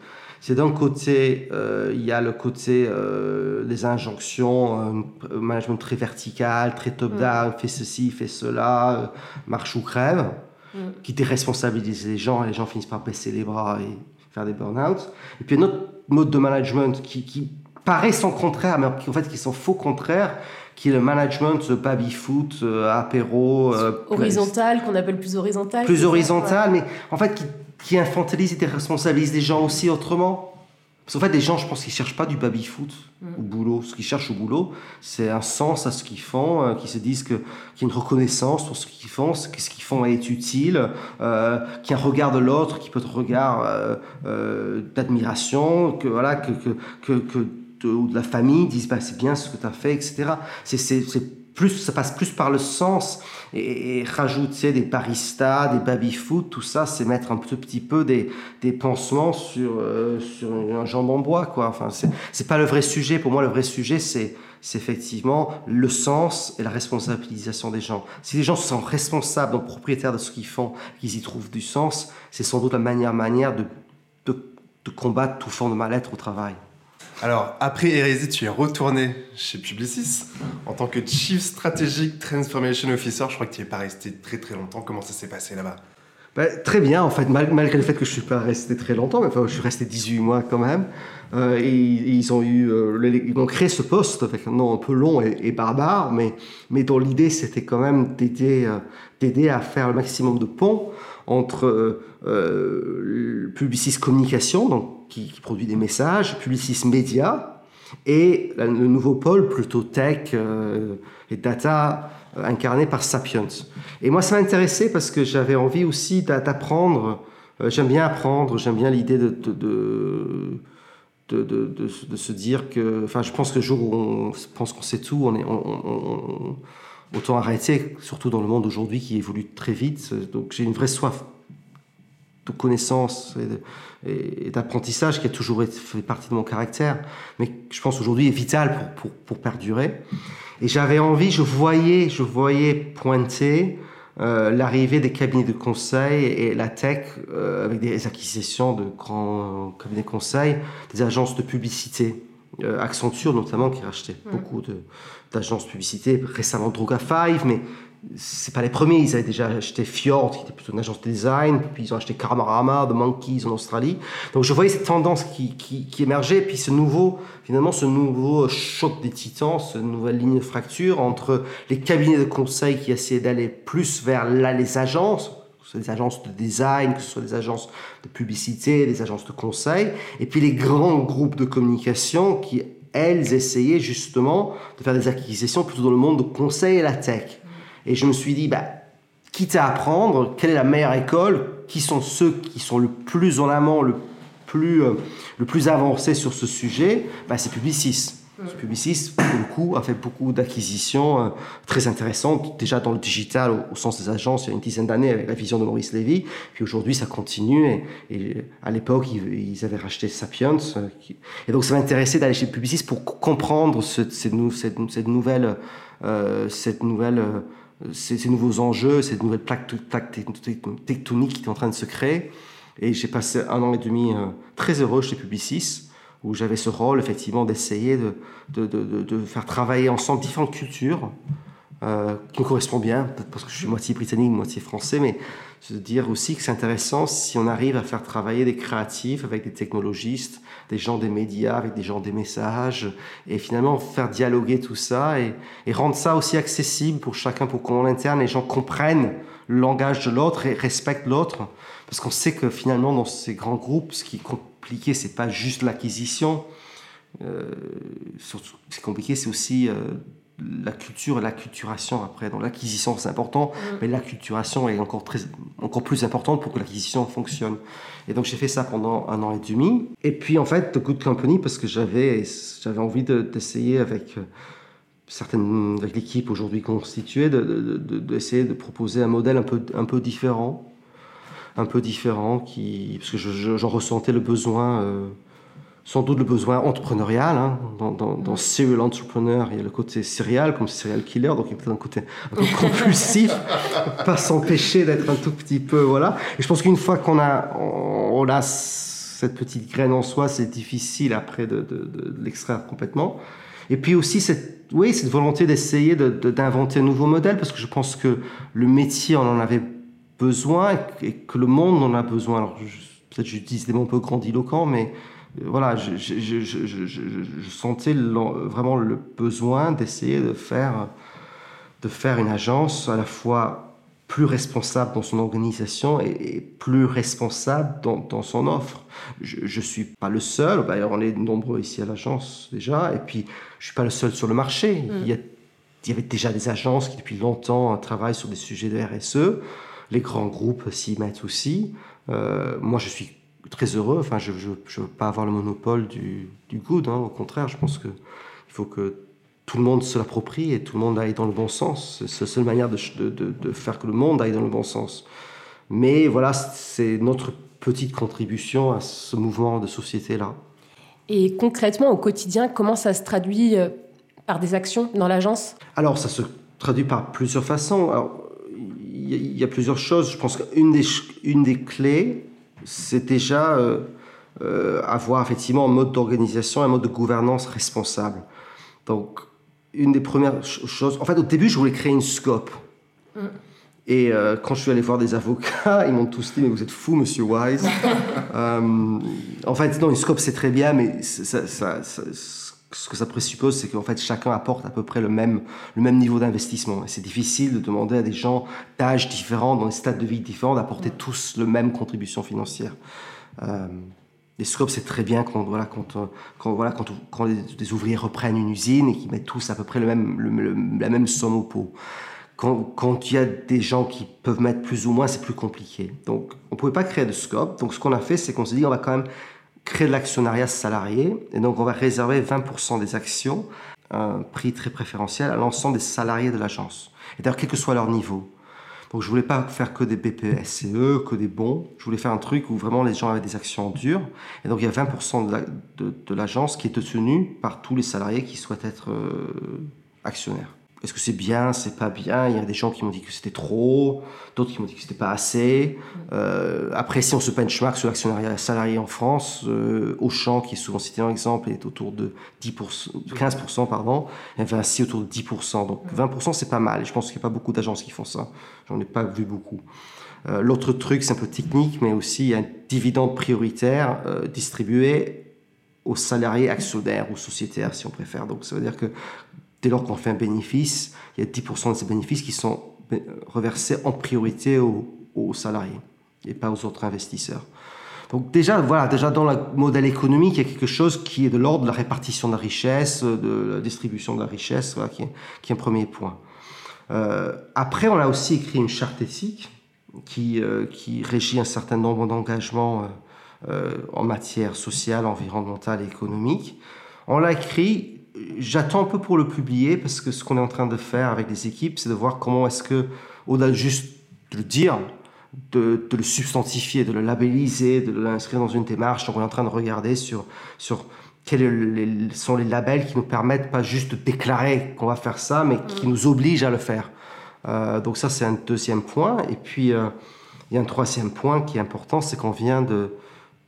d'un côté, euh, il y a le côté euh, des injonctions, un management très vertical, très top-down, mm. fais ceci, fais cela, marche ou crève, mm. qui déresponsabilise les gens et les gens finissent par baisser les bras et faire des burn-out. Et puis un autre mode de management qui, qui paraît son contraire, mais en fait qui sont faux contraires, qui est le management baby-foot, euh, apéro. Euh, horizontal, qu'on appelle plus horizontal. Plus horizontal, mais en fait qui, qui infantilise et responsabilise les gens aussi autrement. Parce qu'en fait, les gens, je pense qu'ils cherchent pas du baby-foot mm. au boulot. Ce qu'ils cherchent au boulot, c'est un sens à ce qu'ils font, euh, qu'ils se disent qu'il y a une reconnaissance pour ce qu'ils font, ce qu'ils font est utile, euh, qu'il y a un regard de l'autre qui peut être un regard euh, d'admiration, que voilà, que, que, que, que ou de la famille disent bah, c'est bien ce que tu as fait, etc. C'est plus, ça passe plus par le sens et, rajouter des baristas, des baby-foot, tout ça, c'est mettre un petit peu des, des pansements sur, euh, sur un jambon en bois, quoi. Enfin, c'est pas le vrai sujet. Pour moi, le vrai sujet, c'est c'est effectivement le sens et la responsabilisation des gens. Si les gens sont responsables, donc propriétaires de ce qu'ils font, qu'ils y trouvent du sens, c'est sans doute la manière, manière de, de, de combattre tout fond de mal-être au travail. Alors, après Hérésie, tu es retourné chez Publicis en tant que Chief Strategic Transformation Officer. Je crois que tu n'es pas resté très très longtemps. Comment ça s'est passé là-bas? Bah, Très bien, en fait, malgré le fait que je ne suis pas resté très longtemps, mais enfin, je suis resté 18 mois quand même. Euh, et, ils ont eu, euh, ils ont créé ce poste avec un nom un peu long et, barbare, mais, dont l'idée c'était quand même d'aider, euh, d'aider à faire le maximum de ponts entre Publicis Communication, qui, produit des messages, Publicis Média, et le nouveau pôle plutôt tech et data incarné par Sapiens. Et moi, ça m'a intéressé parce que j'avais envie aussi d'apprendre. j'aime bien apprendre, j'aime bien l'idée de, de de, de, se dire que. Enfin, je pense que le jour où on pense qu'on sait tout, on est, autant arrêter, surtout dans le monde aujourd'hui qui évolue très vite. Donc, j'ai une vraie soif de connaissance et d'apprentissage qui a toujours fait partie de mon caractère, mais je pense aujourd'hui est vital pour, pour, pour perdurer. Et j'avais envie, je voyais, je voyais pointer euh, l'arrivée des cabinets de conseil et la tech euh, avec des acquisitions de grands cabinets de conseil, des agences de publicité. Euh, Accenture notamment qui rachetait beaucoup d'agences de publicité, récemment Droga 5, mais c'est pas les premiers. Ils avaient déjà acheté Fjord, qui était plutôt une agence de design, puis ils ont acheté Karamarama, The Monkeys en Australie. Donc je voyais cette tendance qui, émergeait, puis ce nouveau, finalement, ce nouveau choc des titans, cette nouvelle ligne de fracture entre les cabinets de conseil qui essayaient d'aller plus vers les agences, que ce soit des agences de design, que ce soit des agences de publicité, des agences de conseil, et puis les grands groupes de communication qui, elles, essayaient justement de faire des acquisitions plutôt dans le monde de conseil et la tech. Et je me suis dit, bah, quitte à apprendre, quelle est la meilleure école Qui sont ceux qui sont le plus en amont, le plus, euh, le plus avancé sur ce sujet bah, C'est Publicis. Publicis, pour le coup, a fait beaucoup d'acquisitions euh, très intéressantes, déjà dans le digital, au, sens des agences, il y a une dizaine d'années, avec la vision de Maurice Lévy. Puis aujourd'hui, ça continue. Et, à l'époque, ils, avaient racheté Sapiens. Euh, et donc, ça m'intéressait d'aller chez Publicis pour comprendre cette, cette, nouvelle, cette nouvelle ces, nouveaux enjeux, cette nouvelle plaque, tectonique qui est en train de se créer. Et j'ai passé un an et demi euh, très heureux chez Publicis, où j'avais ce rôle effectivement d'essayer de, de, de, de, faire travailler ensemble différentes cultures, euh, qui me correspondent bien, parce que je suis moitié britannique, moitié français, mais se dire aussi que c'est intéressant si on arrive à faire travailler des créatifs avec des technologistes, des gens des médias, avec des gens des messages, et finalement faire dialoguer tout ça et, rendre ça aussi accessible pour chacun, pour qu'en interne les gens comprennent le langage de l'autre et respectent l'autre. Parce qu'on sait que finalement dans ces grands groupes, ce qui est compliqué, c'est pas juste l'acquisition. Euh, ce qui est compliqué, c'est aussi euh, la culture et l'acculturation après. Donc l'acquisition c'est important, mm. mais l'acculturation est encore, très, encore plus importante pour que l'acquisition fonctionne. Et donc j'ai fait ça pendant un an et demi. Et puis en fait, The Good Company, parce que j'avais, j'avais envie d'essayer avec, euh, certaines, avec l'équipe aujourd'hui constituée, d'essayer de, de, proposer un modèle un peu, un peu différent. Un peu différent, qui, parce que j'en ressentais le besoin. Euh, sans doute le besoin entrepreneurial. Hein. Dans, dans, Serial Entrepreneur, il y a le côté serial, comme serial killer, donc il y a peut-être un côté un peu compulsif, [LAUGHS] pas s'empêcher d'être un tout petit peu. Voilà. Et je pense qu'une fois qu'on a, on, a cette petite graine en soi, c'est difficile après de, de, de, l'extraire complètement. Et puis aussi cette, oui, cette volonté d'essayer d'inventer un nouveau modèle, parce que je pense que le métier, on en avait besoin et que le monde en a besoin. Alors, peut-être j'utilise des mots un peu grandiloquents, mais voilà, je, je, je, je sentais vraiment le besoin d'essayer de faire, de faire une agence à la fois plus responsable dans son organisation et, plus responsable dans, dans son offre. Je ne suis pas le seul, d'ailleurs on est nombreux ici à l'agence déjà, et puis je ne suis pas le seul sur le marché. Mm. Il, y a, il y avait déjà des agences qui depuis longtemps travaillent sur des sujets de RSE, les grands groupes s'y mettent aussi. Euh, moi je suis très heureux. Enfin, je ne veux pas avoir le monopole du, du good. Hein. Au contraire, je pense qu'il faut que tout le monde se l'approprie et tout le monde aille dans le bon sens. C'est la seule manière de, de, de, faire que le monde aille dans le bon sens. Mais voilà, c'est notre petite contribution à ce mouvement de société-là. Et concrètement, au quotidien, comment ça se traduit euh, par des actions dans l'agence? Alors, ça se traduit par plusieurs façons. il y, a plusieurs choses. Je pense qu'une des, une des clés, c'est déjà euh, euh, avoir effectivement un mode d'organisation, un mode de gouvernance responsable. Donc, une des premières choses, en fait, au début, je voulais créer une scope. Mm. Et euh, quand je suis allé voir des avocats, ils m'ont tous dit Mais vous êtes fou, monsieur Wise. [LAUGHS] en fait, non, une scope, c'est très bien, mais ça, ça, ça, ce que ça présuppose, c'est qu'en fait, chacun apporte à peu près le même, le même niveau d'investissement. Et c'est difficile de demander à des gens d'âge différents, dans des stades de vie différents, d'apporter tous le même contribution financière. Euh, les scopes, c'est très bien quand, voilà, quand, euh, quand, voilà, quand, quand les, ouvriers reprennent une usine et qu'ils mettent tous à peu près le même, la même somme au pot. Quand, quand il y a des gens qui peuvent mettre plus ou moins, c'est plus compliqué. Donc, on ne pouvait pas créer de scope. Donc, ce qu'on a fait, c'est qu'on s'est dit, on va quand même créer de l'actionnariat salarié. Et donc, on va réserver 20% des actions, un prix très préférentiel, à l'ensemble des salariés de l'agence. Et d'ailleurs, quel que soit leur niveau. Donc, je voulais pas faire que des BPSCE, que des bons. Je voulais faire un truc où vraiment les gens avaient des actions dures. Et donc, il y a 20% de l'agence qui est détenue par tous les salariés qui souhaitent être euh, actionnaires est-ce que c'est bien, c'est pas bien? Il y a des gens qui m'ont dit que c'était trop, d'autres qui m'ont dit que c'était pas assez. Euh, après, si on se benchmark sur l'actionnariat salarié en France, euh, Auchan, qui est souvent cité en exemple, est autour de 10%, 15%, pardon, et Vinci autour de 10%. Donc 20%, c'est pas mal. Je pense qu'il n'y a pas beaucoup d'agences qui font ça. J'en ai pas vu beaucoup. Euh, l'autre truc, c'est un peu technique, mais aussi il y a un dividende prioritaire distribué aux salariés actionnaires ou sociétaires, si on préfère. Donc ça veut dire que dès lors fait un bénéfice, il y a 10% de ces bénéfices qui sont reversés en priorité aux, salariés et pas aux autres investisseurs. Donc déjà, voilà, déjà dans le modèle économique, il y a quelque chose qui est de l'ordre de la répartition de la richesse, de la distribution de la richesse, qui, est, un premier point. Euh, après, on a aussi écrit une charte éthique qui, euh, régit un certain nombre d'engagements euh en matière sociale, environnementale et économique. On l'a écrit j'attends un peu pour le publier parce que ce qu'on est en train de faire avec les équipes, c'est de voir comment est-ce que, au-delà de juste de le dire, de, le substantifier, de le labelliser, de l'inscrire dans une démarche. Donc on est en train de regarder sur, sur quels sont les labels qui nous permettent pas juste de déclarer qu'on va faire ça, mais qui mm. nous obligent à le faire. Euh, donc ça, c'est un deuxième point. Et puis, euh, il y a un troisième point qui est important, c'est qu'on vient de,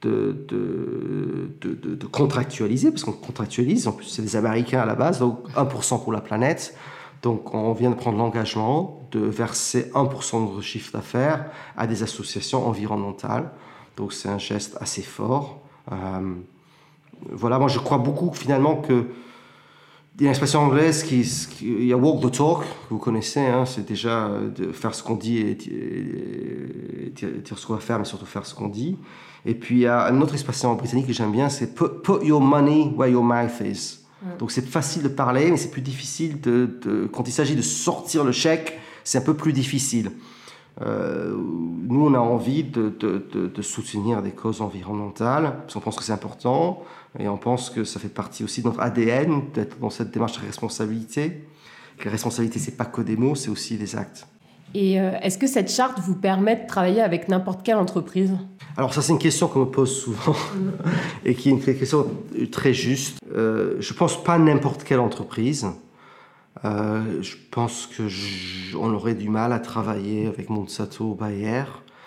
de, contractualiser, parce qu'on contractualise, en plus c'est les Américains à la base, donc 1% pour la planète. Donc on vient de prendre l'engagement de verser 1% de notre chiffre d'affaires à des associations environnementales. Donc c'est un geste assez fort. Euh, voilà, moi je crois beaucoup finalement que il y a une expression anglaise qui, il y a walk the talk, vous connaissez, hein, c'est déjà de faire ce qu'on dit et, dire ce qu'on va faire, mais surtout faire ce qu'on dit. Et puis il y a une autre expression britannique que j'aime bien, c'est put, your money where your mouth is. Mm. Donc c'est facile de parler, mais c'est plus difficile de, quand il s'agit de sortir le chèque, c'est un peu plus difficile. Euh, nous, on a envie de, de, soutenir des causes environnementales, parce qu'on pense que c'est important, et on pense que ça fait partie aussi de notre ADN, d'être dans cette démarche de responsabilité. Que la responsabilité, c'est pas que des mots, c'est aussi des actes. Et euh, est-ce que cette charte vous permet de travailler avec n'importe quelle entreprise? Alors ça, c'est une question qu'on me pose souvent, [LAUGHS] et qui est une question très juste. Euh, je pense pas n'importe quelle entreprise. Euh, je pense que aurait du mal à travailler avec Monsanto Bayer.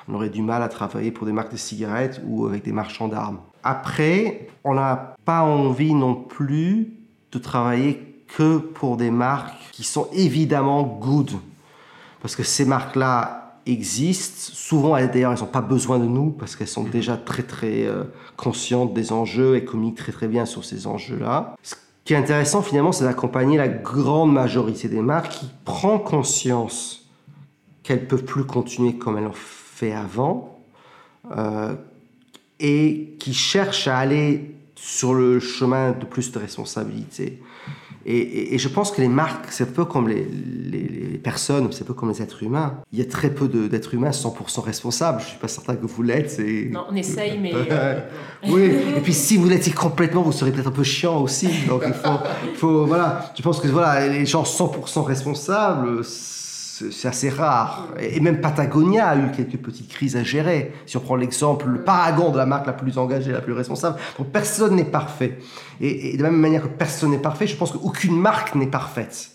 On aurait du mal à travailler pour des marques de cigarettes ou avec des marchands d'armes. Après, on n'a pas envie non plus de travailler que pour des marques qui sont évidemment good. Parce que ces marques-là existent. Souvent, d'ailleurs, elles n'ont pas besoin de nous parce qu'elles sont déjà très, très euh, conscientes des enjeux et communiquent très, très bien sur ces enjeux-là. Ce qui est intéressant, finalement, c'est d'accompagner la grande majorité des marques qui prend conscience qu'elles peuvent plus continuer comme elles l'ont fait avant, euh, et qui cherche à aller sur le chemin de plus de responsabilité. Et, je pense que les marques, c'est un peu comme les, les, personnes, c'est un peu comme les êtres humains. Il y a très peu d'êtres humains 100% responsables. Je ne suis pas certain que vous l'êtes. Non, on essaye, mais... oui, et puis si vous l'étiez complètement, vous serez peut-être un peu chiant aussi. Donc il faut, faut, voilà, je pense que voilà, les gens 100% responsables, c'est assez rare. Et même Patagonia a eu quelques petites crises à gérer. Si on prend l'exemple, le paragon de la marque la plus engagée, la plus responsable. Donc personne n'est parfait. Et, de la même manière que personne n'est parfait, je pense qu'aucune marque n'est parfaite.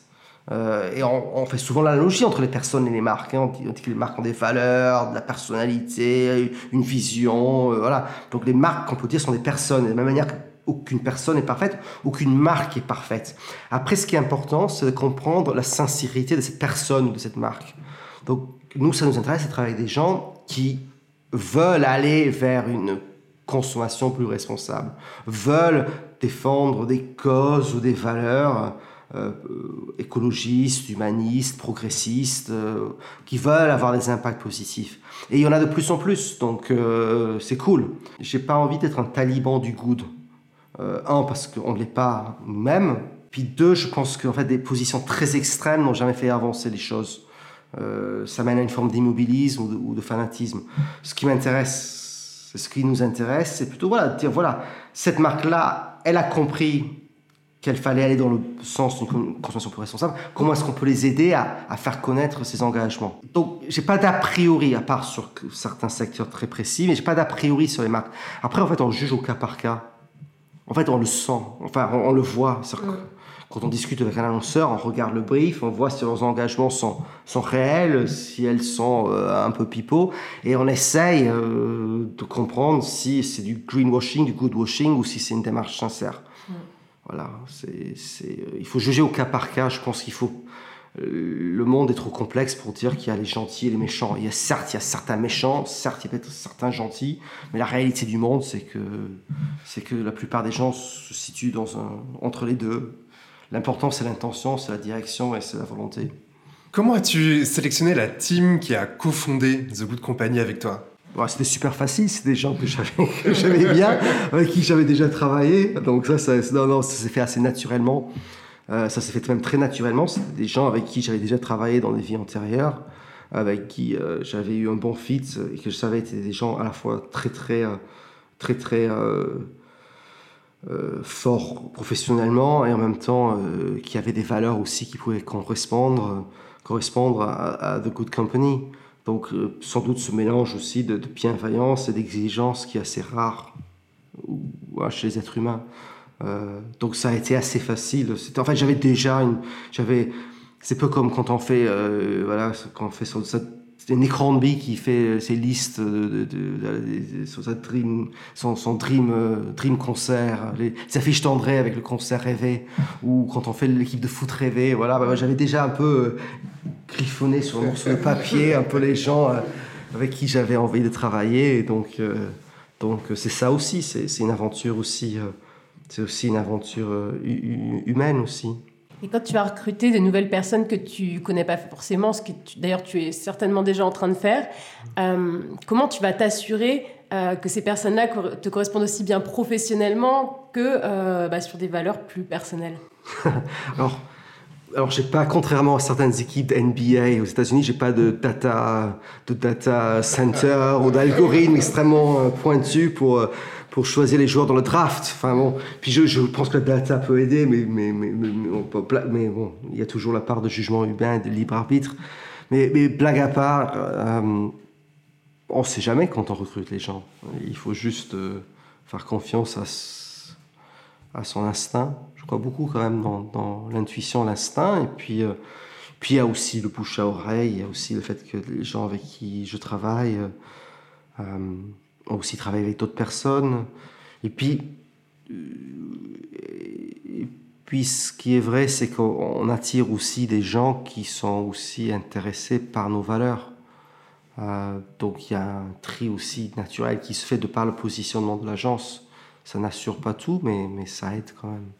Euh, et on, fait souvent l'analogie entre les personnes et les marques. Hein. On, dit, que les marques ont des valeurs, de la personnalité, une vision. Euh, voilà. Donc les marques, on peut dire, sont des personnes. De la même manière qu'aucune personne est parfaite, aucune marque est parfaite. Après, ce qui est important, c'est de comprendre la sincérité de cette personne ou de cette marque. Donc nous, ça nous intéresse de travailler avec des gens qui veulent aller vers une consommation plus responsable, veulent défendre des causes ou des valeurs euh, écologistes, humanistes, progressistes, euh, qui veulent avoir des impacts positifs. Et il y en a de plus en plus, donc euh, c'est cool. J'ai pas envie d'être un taliban du good. Un, parce qu'on ne l'est pas nous-mêmes. Puis deux, je pense qu'en fait, des positions très extrêmes n'ont jamais fait avancer les choses. ça mène à une forme d'immobilisme ou, de fanatisme. Ce qui m'intéresse, ce qui nous intéresse, c'est plutôt voilà, dire voilà, cette marque-là, elle a compris qu'il fallait aller dans le sens d'une consommation plus responsable, comment est-ce qu'on peut les aider à, faire connaître ces engagements? Donc, j'ai pas d'a priori, à part sur certains secteurs très précis, mais j'ai pas d'a priori sur les marques. Après, en fait, on juge au cas par cas. En fait, on le sent, enfin, on, le voit. Quand on discute avec un annonceur, on regarde le brief, on voit si leurs engagements sont, sont réels, si elles sont euh, un peu pipeaux, et on essaye euh, de comprendre si c'est du greenwashing, du goodwashing, ou si c'est une démarche sincère. Voilà, c'est, il faut juger au cas par cas. Je pense qu'il faut. Euh, le monde est trop complexe pour dire qu'il y a les gentils et les méchants. Il y a certes, il y a certains méchants, certes, il y a peut-être certains gentils, mais la réalité du monde, c'est que, c'est que la plupart des gens se situent dans un, entre les deux. L'important, c'est l'intention, c'est la direction et c'est la volonté. Comment as-tu sélectionné la team qui a cofondé The Good Company avec toi? C'était super facile, c'est des gens que j'avais [LAUGHS] bien, avec qui j'avais déjà travaillé. Donc ça, ça, non, non, ça s'est fait assez naturellement. Euh, ça s'est fait même très naturellement. C'était des gens avec qui j'avais déjà travaillé dans des vies antérieures, avec qui euh, j'avais eu un bon fit et que je savais étaient des gens à la fois très très euh, très très, forts professionnellement et en même temps qui avaient des valeurs aussi qui pouvaient correspondre correspondre à, The Good Company. Donc euh, sans doute ce mélange aussi de, bienveillance et d'exigence qui est assez rare chez les êtres humains. Euh, donc ça a été assez facile. En fait, j'avais déjà une, j'avais, c'est peu comme quand on fait, euh, voilà, quand on fait sur, de qui fait ses listes de, de, sur sa dream, son, son dream, dream concert, les, affiches d'André avec le concert rêvé, ou quand on fait l'équipe de foot rêvé, voilà, bah, j'avais déjà un peu griffonné sur un morceau de papier un peu les gens euh, avec qui j'avais envie de travailler. Et donc, euh, donc euh, c'est ça aussi, c'est une aventure aussi, c'est aussi une aventure humaine aussi. Et quand tu vas recruter de nouvelles personnes que tu connais pas forcément, ce que d'ailleurs tu es certainement déjà en train de faire, comment tu vas t'assurer que ces personnes-là te correspondent aussi bien professionnellement que bah, sur des valeurs plus personnelles? [LAUGHS] Alors, alors, j'ai pas, contrairement à certaines équipes NBA aux États-Unis, j'ai pas de data, de data center ou d'algorithme extrêmement euh, pointu pour, euh, pour choisir les joueurs dans le draft. Enfin bon, puis je, je pense que la data peut aider, mais, mais, mais, mais, bon, il y a toujours la part de jugement humain et de libre arbitre. Mais, blague à part, euh, on sait jamais quand on recrute les gens. Il faut juste faire confiance à, son instinct crois beaucoup quand même dans, l'intuition, l'instinct. Et puis, euh, puis il y a aussi le bouche à oreille, il y a aussi le fait que les gens avec qui je travaille euh, euh, ont aussi travaillé avec d'autres personnes. Et puis, et puis, ce qui est vrai, c'est qu'on attire aussi des gens qui sont aussi intéressés par nos valeurs. donc il y a un tri aussi naturel qui se fait de par le positionnement de l'agence. Ça n'assure pas tout, mais, mais ça aide quand même.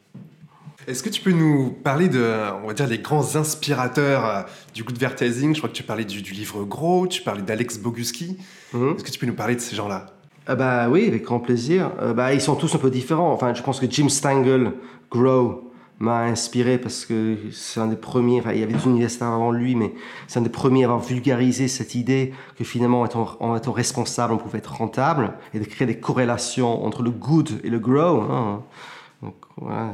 Est-ce que tu peux nous parler de, on va dire, les grands inspirateurs euh, du good advertising Je crois que tu parlais du, livre Gros, tu parlais d'Alex Boguski. Mhm. Est-ce que tu peux nous parler de ces gens-là? Ah bah oui, avec grand plaisir. Euh, bah, ils sont tous un peu différents. Enfin, je pense que Jim Stangl, Grow, m'a inspiré parce que c'est un des premiers, il y avait des universitaires avant lui, mais c'est un des premiers à avoir vulgarisé cette idée que finalement, en étant, responsable, on pouvait être rentable et de créer des corrélations entre le good et le grow. Hein. Donc, voilà.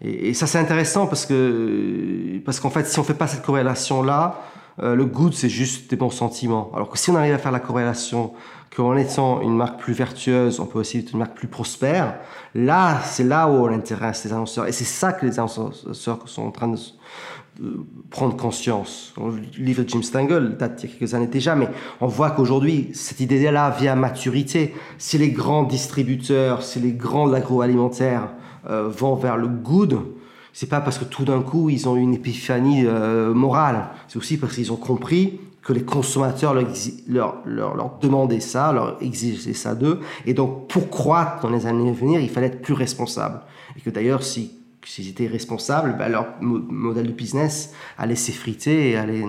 Et, ça, c'est intéressant parce que parce qu'en fait, si on fait pas cette corrélation-là, euh, le good, c'est juste des bons sentiments. Alors que si on arrive à faire la corrélation qu'en étant une marque plus vertueuse, on peut aussi être une marque plus prospère, là, c'est là où on intéresse les annonceurs. Et c'est ça que les annonceurs sont en train de prendre conscience. Le livre de Jim Stengel date il y a quelques années déjà, mais on voit qu'aujourd'hui, cette idée-là vient à maturité. Si les grands distributeurs, si les grands agroalimentaires euh, vont vers le good, c'est pas parce que tout d'un coup ils ont une épiphanie euh, morale. C'est aussi parce qu'ils ont compris que les consommateurs leur, demandaient ça, leur exigeaient ça d'eux. Et donc, pour croître dans les années à venir, il fallait être plus responsable. Et que d'ailleurs, si s'ils étaient responsables, ben leur modèle de business allait s'effriter et allait,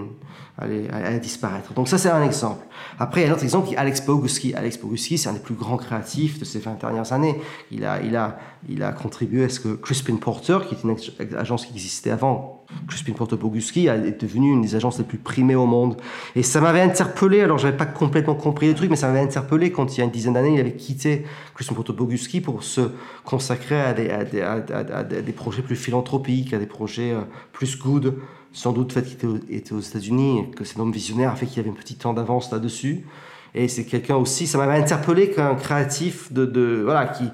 allait, disparaître. Donc ça, c'est un exemple. Après, il y a un autre exemple qui est Alex Boguski. Alex Boguski, c'est un des plus grands créatifs de ces 20 dernières années. Il a, il a, il a contribué à ce que Crispin Porter, qui est une agence qui existait avant, Crispin Porter Boguski, est devenue une des agences les plus primées au monde. Et ça m'avait interpellé, alors j'avais pas complètement compris le truc, mais ça m'avait interpellé quand il y a une dizaine d'années, il avait quitté Crispin Porter Boguski pour se consacrer à des, à des, à, des projets plus philanthropiques, à des projets euh, plus good sans doute fait qu'il était aux États-Unis et que cet homme visionnaire a fait qu'il avait un petit temps d'avance là-dessus. Et c'est quelqu'un aussi, ça m'avait interpellé qu'un créatif de, de, voilà, qui,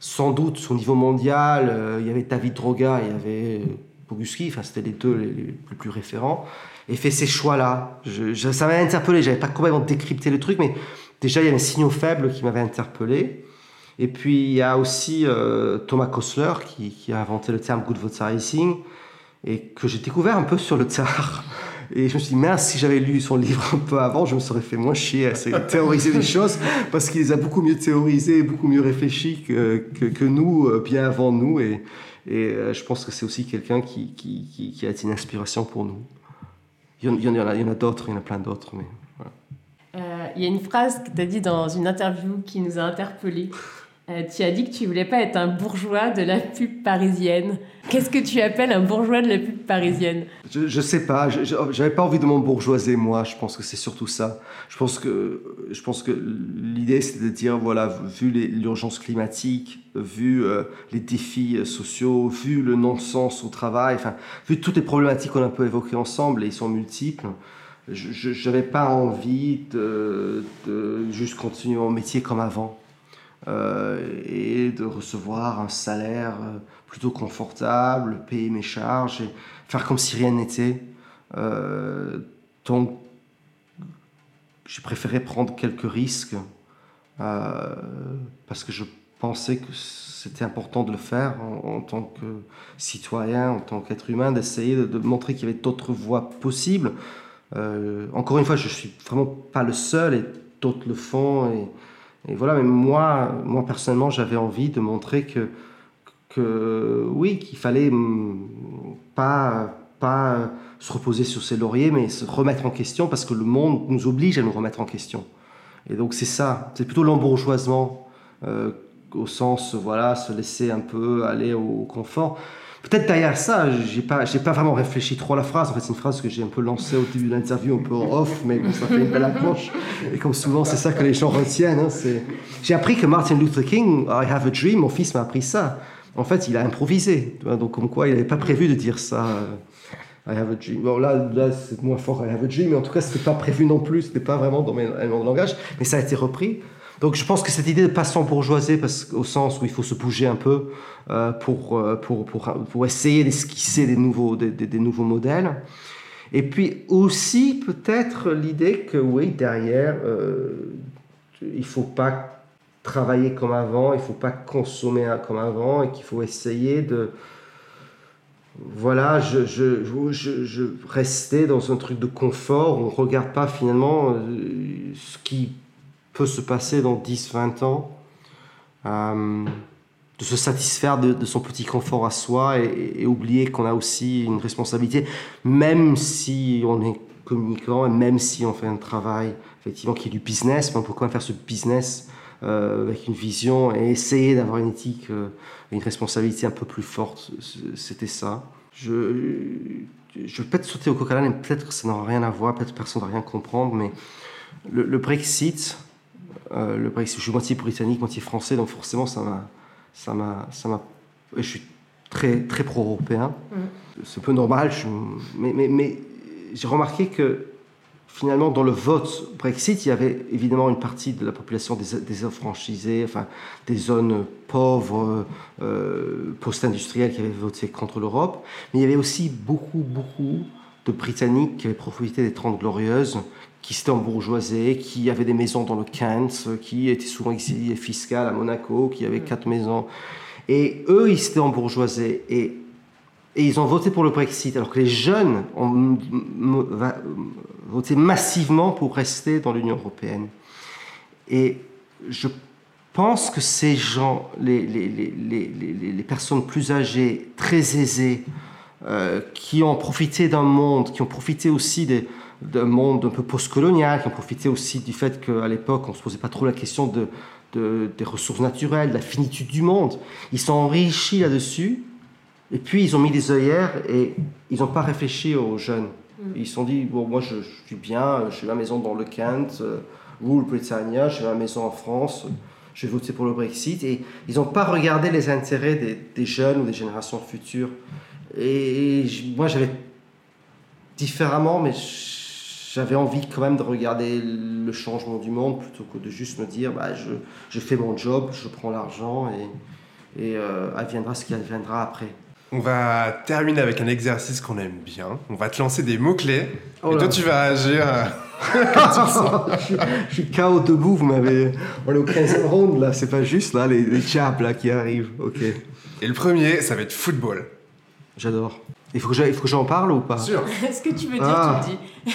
sans doute, au niveau mondial, euh, il y avait David Droga, il y avait Boguski, enfin, c'était les deux les, plus référents, et fait ces choix-là. Je, ça m'avait interpellé, j'avais pas complètement décrypté le truc, mais déjà, il y avait un signal faible qui m'avait interpellé. Et puis, il y a aussi euh, Thomas Kostler qui, qui, a inventé le terme good racing et que j'ai découvert un peu sur le tsar. Et je me suis dit, mince, si j'avais lu son livre un peu avant, je me serais fait moins chier à théoriser des choses, parce qu'il les a beaucoup mieux théorisées, beaucoup mieux réfléchies que, que, nous, euh, bien avant nous. Et, euh, je pense que c'est aussi quelqu'un qui, qui, qui, a été une inspiration pour nous. Il y en, a, d'autres, il y en a plein d'autres. Mais euh, il y a une phrase que tu as dit dans une interview qui nous a interpellés. Euh, tu as dit que tu voulais pas être un bourgeois de la pub parisienne. Qu'est-ce que tu appelles un bourgeois de la pub parisienne je, je sais pas. J'avais pas envie de m'embourgeoiser moi. Je pense que c'est surtout ça. Je pense que je pense que l'idée c'est de dire voilà, vu l'urgence climatique, vu euh, les défis euh, sociaux, vu le non-sens au travail, enfin vu toutes les problématiques qu'on a un peu évoquées ensemble et ils sont multiples. Je n'avais pas envie de, de juste continuer mon métier comme avant. Euh, et de recevoir un salaire euh, plutôt confortable, payer mes charges et faire comme si rien n'était. Euh, donc, j'ai préféré prendre quelques risques parce que je pensais que c'était important de le faire en, tant que citoyen, en tant qu'être humain, d'essayer de, montrer qu'il y avait d'autres voies possibles. encore une fois, je suis vraiment pas le seul et d'autres le font. Et voilà, mais moi, moi personnellement, j'avais envie de montrer que, que oui, qu'il fallait mm, pas, pas se reposer sur ses lauriers, mais se remettre en question parce que le monde nous oblige à nous remettre en question. Et donc c'est ça, c'est plutôt l'embourgeoisement euh, au sens, voilà, se laisser un peu aller au confort. Peut-être derrière ça, j'ai pas, j'ai pas vraiment réfléchi trop à la phrase. En fait, c'est une phrase que j'ai un peu lancée au début de l'interview, un peu off, mais ça fait une belle approche. Et comme souvent, c'est ça que les gens retiennent. Hein. J'ai appris que Martin Luther King, I have a dream, mon fils m'a appris ça. En fait, il a improvisé. Donc, comme quoi, il n'avait pas prévu de dire ça. I have a dream. Bon, là, c'est moins fort, I have a dream, mais en tout cas, c'était pas prévu non plus. C'était pas vraiment dans mon langage, mais ça a été repris. Donc je pense que cette idée de pas s'embourgeoiser, au sens où il faut se bouger un peu euh, pour, euh, pour, pour, pour, essayer d'esquisser des nouveaux, des, des, nouveaux modèles. Et puis aussi peut-être l'idée que oui, derrière, euh, il faut pas travailler comme avant, il faut pas consommer comme avant, et qu'il faut essayer de... Voilà, je, je, je, je, rester dans un truc de confort, on ne regarde pas finalement euh, ce qui peut se passer dans 10-20 ans, euh, de se satisfaire de, son petit confort à soi et, oublier qu'on a aussi une responsabilité, même si on est communicant et même si on fait un travail effectivement qui est du business, mais on peut quand même faire ce business euh, avec une vision et essayer d'avoir une éthique, euh, une responsabilité un peu plus forte. C'était ça. Je, je vais peut-être sauter au coq à peut-être que ça n'aura rien à voir, peut-être personne ne va rien comprendre, mais le Brexit, euh, le Brexit. Je suis moitié britannique, moitié français, donc forcément, ça m'a. Ça m'a, ça m'a, je suis très, très pro-européen. Mm. C'est un peu normal, mais, mais, mais j'ai remarqué que finalement, dans le vote Brexit, il y avait évidemment une partie de la population des, des enfin, des zones pauvres, euh, post-industrielles qui avaient voté contre l'Europe. Mais il y avait aussi beaucoup, beaucoup de Britanniques qui avaient profité des Trente Glorieuses, qui s'étaient embourgeoisés, qui avaient des maisons dans le Kent, qui étaient souvent exilés fiscales à Monaco, qui avaient quatre maisons. Et eux, ils s'étaient embourgeoisés. Et et ils ont voté pour le Brexit, alors que les jeunes ont voté massivement pour rester dans l'Union européenne. Et je pense que ces gens, les, les, les, les personnes plus âgées, très aisées, euh, qui ont profité d'un monde, qui ont profité aussi d'un monde un peu postcolonial, qui ont profité aussi du fait qu'à l'époque, on ne se posait pas trop la question de, de, des ressources naturelles, de la finitude du monde. Ils sont enrichis là-dessus et puis, ils ont mis des œillères et ils n'ont pas réfléchi aux jeunes. Mm. Ils se sont dit, bon, moi, je, suis bien, j'ai ma maison dans le Kent, euh, ou le Britannia, j'ai ma maison en France, je vais voter pour le Brexit. Et ils n'ont pas regardé les intérêts des, jeunes ou des générations futures. Et, moi, j'avais différemment, mais j'avais envie quand même de regarder le changement du monde plutôt que de juste me dire, bah, je, je fais mon job, je prends l'argent et, et euh, adviendra ce qui adviendra après. On va terminer avec un exercice qu'on aime bien. On va te lancer des mots-clés. Oh et toi, tu vas agir. Euh, [LAUGHS] je, suis KO debout, vous m'avez. On est au 15e round là, c'est pas juste là, les, les là qui arrivent. Ok. Et le premier, ça va être football. J'adore. Il faut que j'en parle ou pas? Sûr. [LAUGHS] Ce que tu veux dire, tu ah. le dis.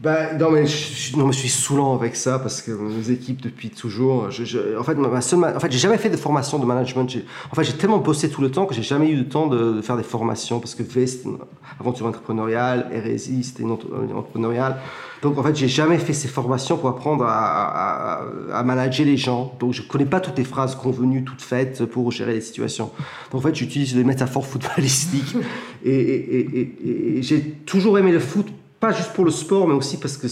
Ben, non, mais je, non, mais je suis saoulant avec ça parce que mes équipes, depuis toujours. Je, en fait, ma, seule, en fait j'ai jamais fait de formation de management. En fait, j'ai tellement bossé tout le temps que j'ai jamais eu le temps de, faire des formations parce que V, c'était une aventure entrepreneuriale, RSI, c'était une, entrepreneuriale. Donc, en fait, j'ai jamais fait ces formations pour apprendre à, à, manager les gens. Donc, je connais pas toutes les phrases convenues, toutes faites pour gérer les situations. Donc, en fait, j'utilise des métaphores footballistiques. [LAUGHS] et, et, et, et j'ai toujours aimé le foot pas juste pour le sport, mais aussi parce que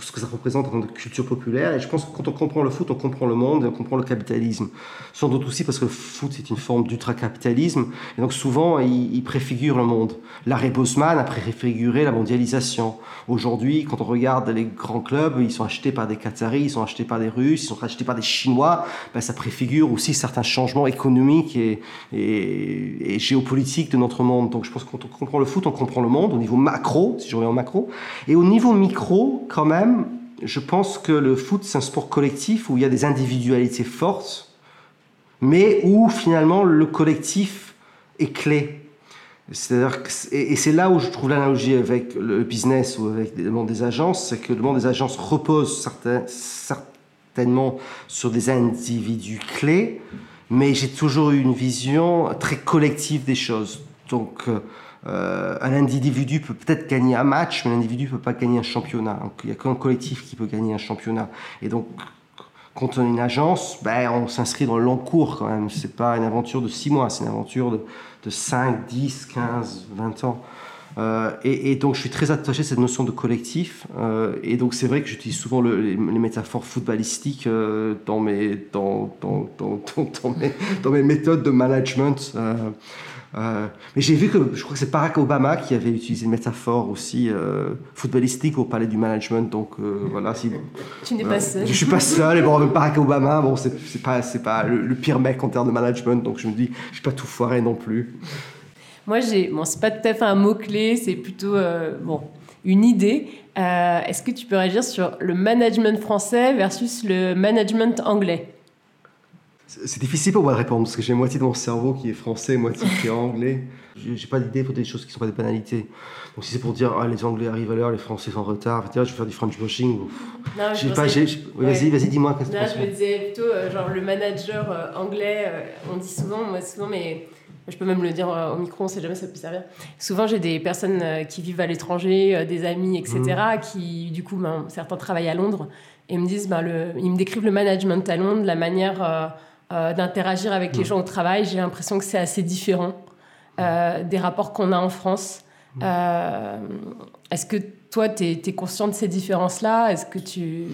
ce que ça représente en termes de culture populaire. Et je pense que quand on comprend le foot, on comprend le monde et on comprend le capitalisme. Sans doute aussi parce que le foot, c'est une forme d'ultra-capitalisme. Et donc souvent, il, préfigure le monde. Larry Bosman a préfiguré la mondialisation. Aujourd'hui, quand on regarde les grands clubs, ils sont achetés par des Qataris, ils sont achetés par des Russes, ils sont achetés par des Chinois. Ben, ça préfigure aussi certains changements économiques et, et, géopolitiques de notre monde. Donc je pense que quand on comprend le foot, on comprend le monde au niveau macro, si je reviens en macro. Et au niveau micro, quand même, je pense que le foot, c'est un sport collectif où il y a des individualités fortes, mais où finalement le collectif est clé. C'est-à-dire et c'est là où je trouve l'analogie avec le business ou avec le monde des agences, c'est que le monde des agences repose certain, certainement sur des individus clés, mais j'ai toujours eu une vision très collective des choses. Donc, euh, un individu peut peut-être gagner un match, mais l'individu ne peut pas gagner un championnat. il n'y a qu'un collectif qui peut gagner un championnat. Et donc, quand on est une agence, ben, on s'inscrit dans le long cours quand même. Ce n'est pas une aventure de 6 mois, c'est une aventure de, de 5, 10, 15, 20 ans. Euh, et, donc je suis très attaché à cette notion de collectif. Euh, et donc c'est vrai que j'utilise souvent les, métaphores footballistiques dans, mes, dans, dans, dans, mes, dans, mes, méthodes de management. Euh, mais j'ai vu que je crois que c'est Barack Obama qui avait utilisé une métaphore aussi euh, footballistique au palais du management. Donc euh, voilà, si tu n'es pas seul. Je suis pas seul. Et bon, Barack Obama, bon, c'est pas le, pire mec en termes de management. Donc je me dis, je suis pas tout foiré non plus. Moi, j'ai bon, c'est pas tout à fait un mot clé, c'est plutôt bon une idée. Est-ce que tu peux réagir sur le management français versus le management anglais? C'est difficile pour moi de répondre parce que j'ai moitié de mon cerveau qui est français, moitié qui est anglais. J'ai pas d'idée pour des choses qui sont pas des banalités. Donc si c'est pour dire ah, les Anglais arrivent à l'heure, les Français sont en retard, je vais faire du French washing. je pas, Vas-y, vas-y, dis-moi. Là, je me disais plutôt euh, genre le manager euh, anglais. Euh, on dit souvent, moi souvent, mais je peux même le dire au micro, on sait jamais ça peut servir. Souvent, j'ai des personnes qui vivent à l'étranger, des amis, etc., mmh. qui du coup, ben, certains travaillent à Londres et me disent, ben, le, ils me décrivent le management à Londres, la manière euh, d'interagir avec les mm. gens au travail. J'ai l'impression que c'est assez différent euh, des rapports qu'on a en France. Mm. Euh, est-ce que toi, tu es, conscient de ces différences-là? Est-ce que tu...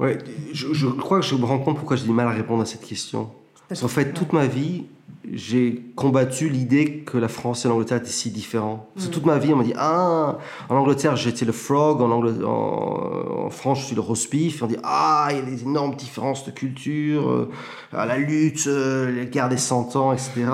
Ouais, je, je, crois que je me rends compte pourquoi j'ai du mal à répondre à cette question. Parce qu'en fait, toute ma vie, j'ai combattu l'idée que la France et l'Angleterre étaient si différents. Parce que toute ma vie, on m'a dit Ah, en Angleterre, j'étais le frog, en, en, France, je suis le roast beef. on dit Ah, il y a des énormes différences de culture, euh, à la lutte, euh, les guerres des cent ans, etc.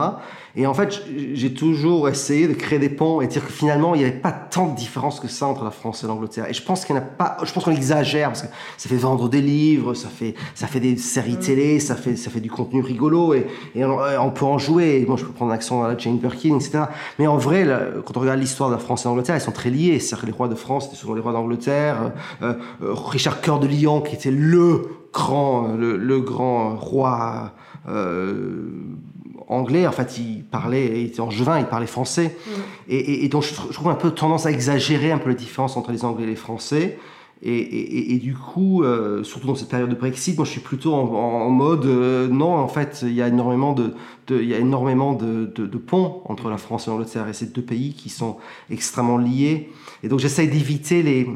Et en fait, j'ai toujours essayé de créer des ponts et de dire que finalement, il n'y avait pas tant de différence que ça entre la France et l'Angleterre. Et je pense qu'il n'y a pas, je pense qu'on exagère parce que ça fait vendre des livres, ça fait, ça fait des séries mm. télé, ça fait, ça fait du contenu rigolo et, et on, peut en jouer. Moi, je peux prendre l'accent à la Jane Birkin, etc. Mais en vrai, quand on regarde l'histoire de la France et l'Angleterre, elles sont très liées. C'est-à-dire que les rois de France étaient souvent les rois d'Angleterre. Euh, euh, Richard Cœur de Lion, qui était le grand, le, le grand roi. Euh, anglais, en fait, il parlait, il était angevin, il parlait français. Mm. Et, donc, je, trouve un peu tendance à exagérer un peu les différences entre les Anglais et les Français. Et, du coup, euh, surtout dans cette période de Brexit, moi je suis plutôt en, mode euh, non, en fait, il y a énormément de, il y a énormément de, ponts entre la France et l'Angleterre et ces deux pays qui sont extrêmement liés. Et donc j'essaie d'éviter les,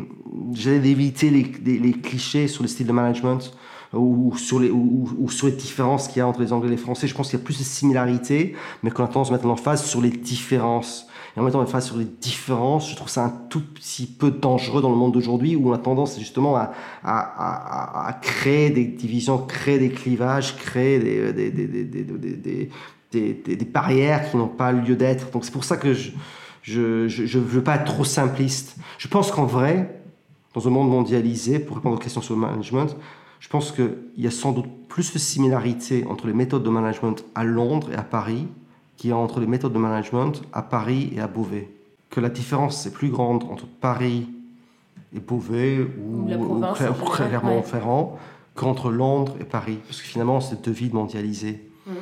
d'éviter les, clichés sur le style de management ou sur les, ou, sur les différences qu'il y a entre les Anglais et les Français. Je pense qu'il y a plus de similarités, mais qu'on a tendance à mettre face sur les différences. Et en mettant en face sur les différences, je trouve ça un tout petit peu dangereux dans le monde d'aujourd'hui où on a tendance justement à, créer des divisions, créer des clivages, créer des, barrières qui n'ont pas lieu d'être. Donc c'est pour ça que je je ne veux pas être trop simpliste. Je pense qu'en vrai, dans un monde mondialisé, pour répondre aux questions sur le management, je pense qu'il y a sans doute plus de similarités entre les méthodes de management à Londres et à Paris qu'il y a entre les méthodes de management à Paris et à Beauvais. Que la différence est plus grande entre Paris et Beauvais ou, Clermont-Ferrand qu'entre Londres et Paris. Parce que finalement, c'est deux villes mondialisées. Mm.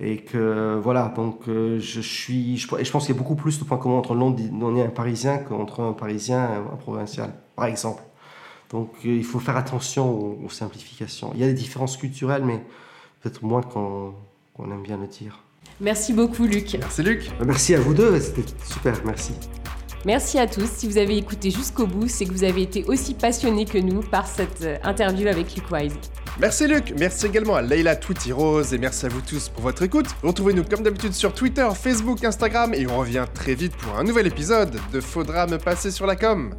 Et que voilà, donc euh, je suis. Je, je pense qu'il y a beaucoup plus de points communs entre Londres et un Parisien qu'entre un Parisien et un provincial, par exemple. Donc euh, il faut faire attention aux, simplifications. Il y a des différences culturelles, mais peut-être moins qu'on aime bien le dire. Merci beaucoup, Luc. Merci, Luc. Euh, merci à vous deux, c'était super, merci. Merci à tous. Si vous avez écouté jusqu'au bout, c'est que vous avez été aussi passionnés que nous par cette euh, interview avec Luc Wise. Merci Luc, merci également à Leila Tweety Rose et merci à vous tous pour votre écoute. Retrouvez-nous comme d'habitude sur Twitter, Facebook, Instagram et on revient très vite pour un nouvel épisode de Faudra me passer sur la com.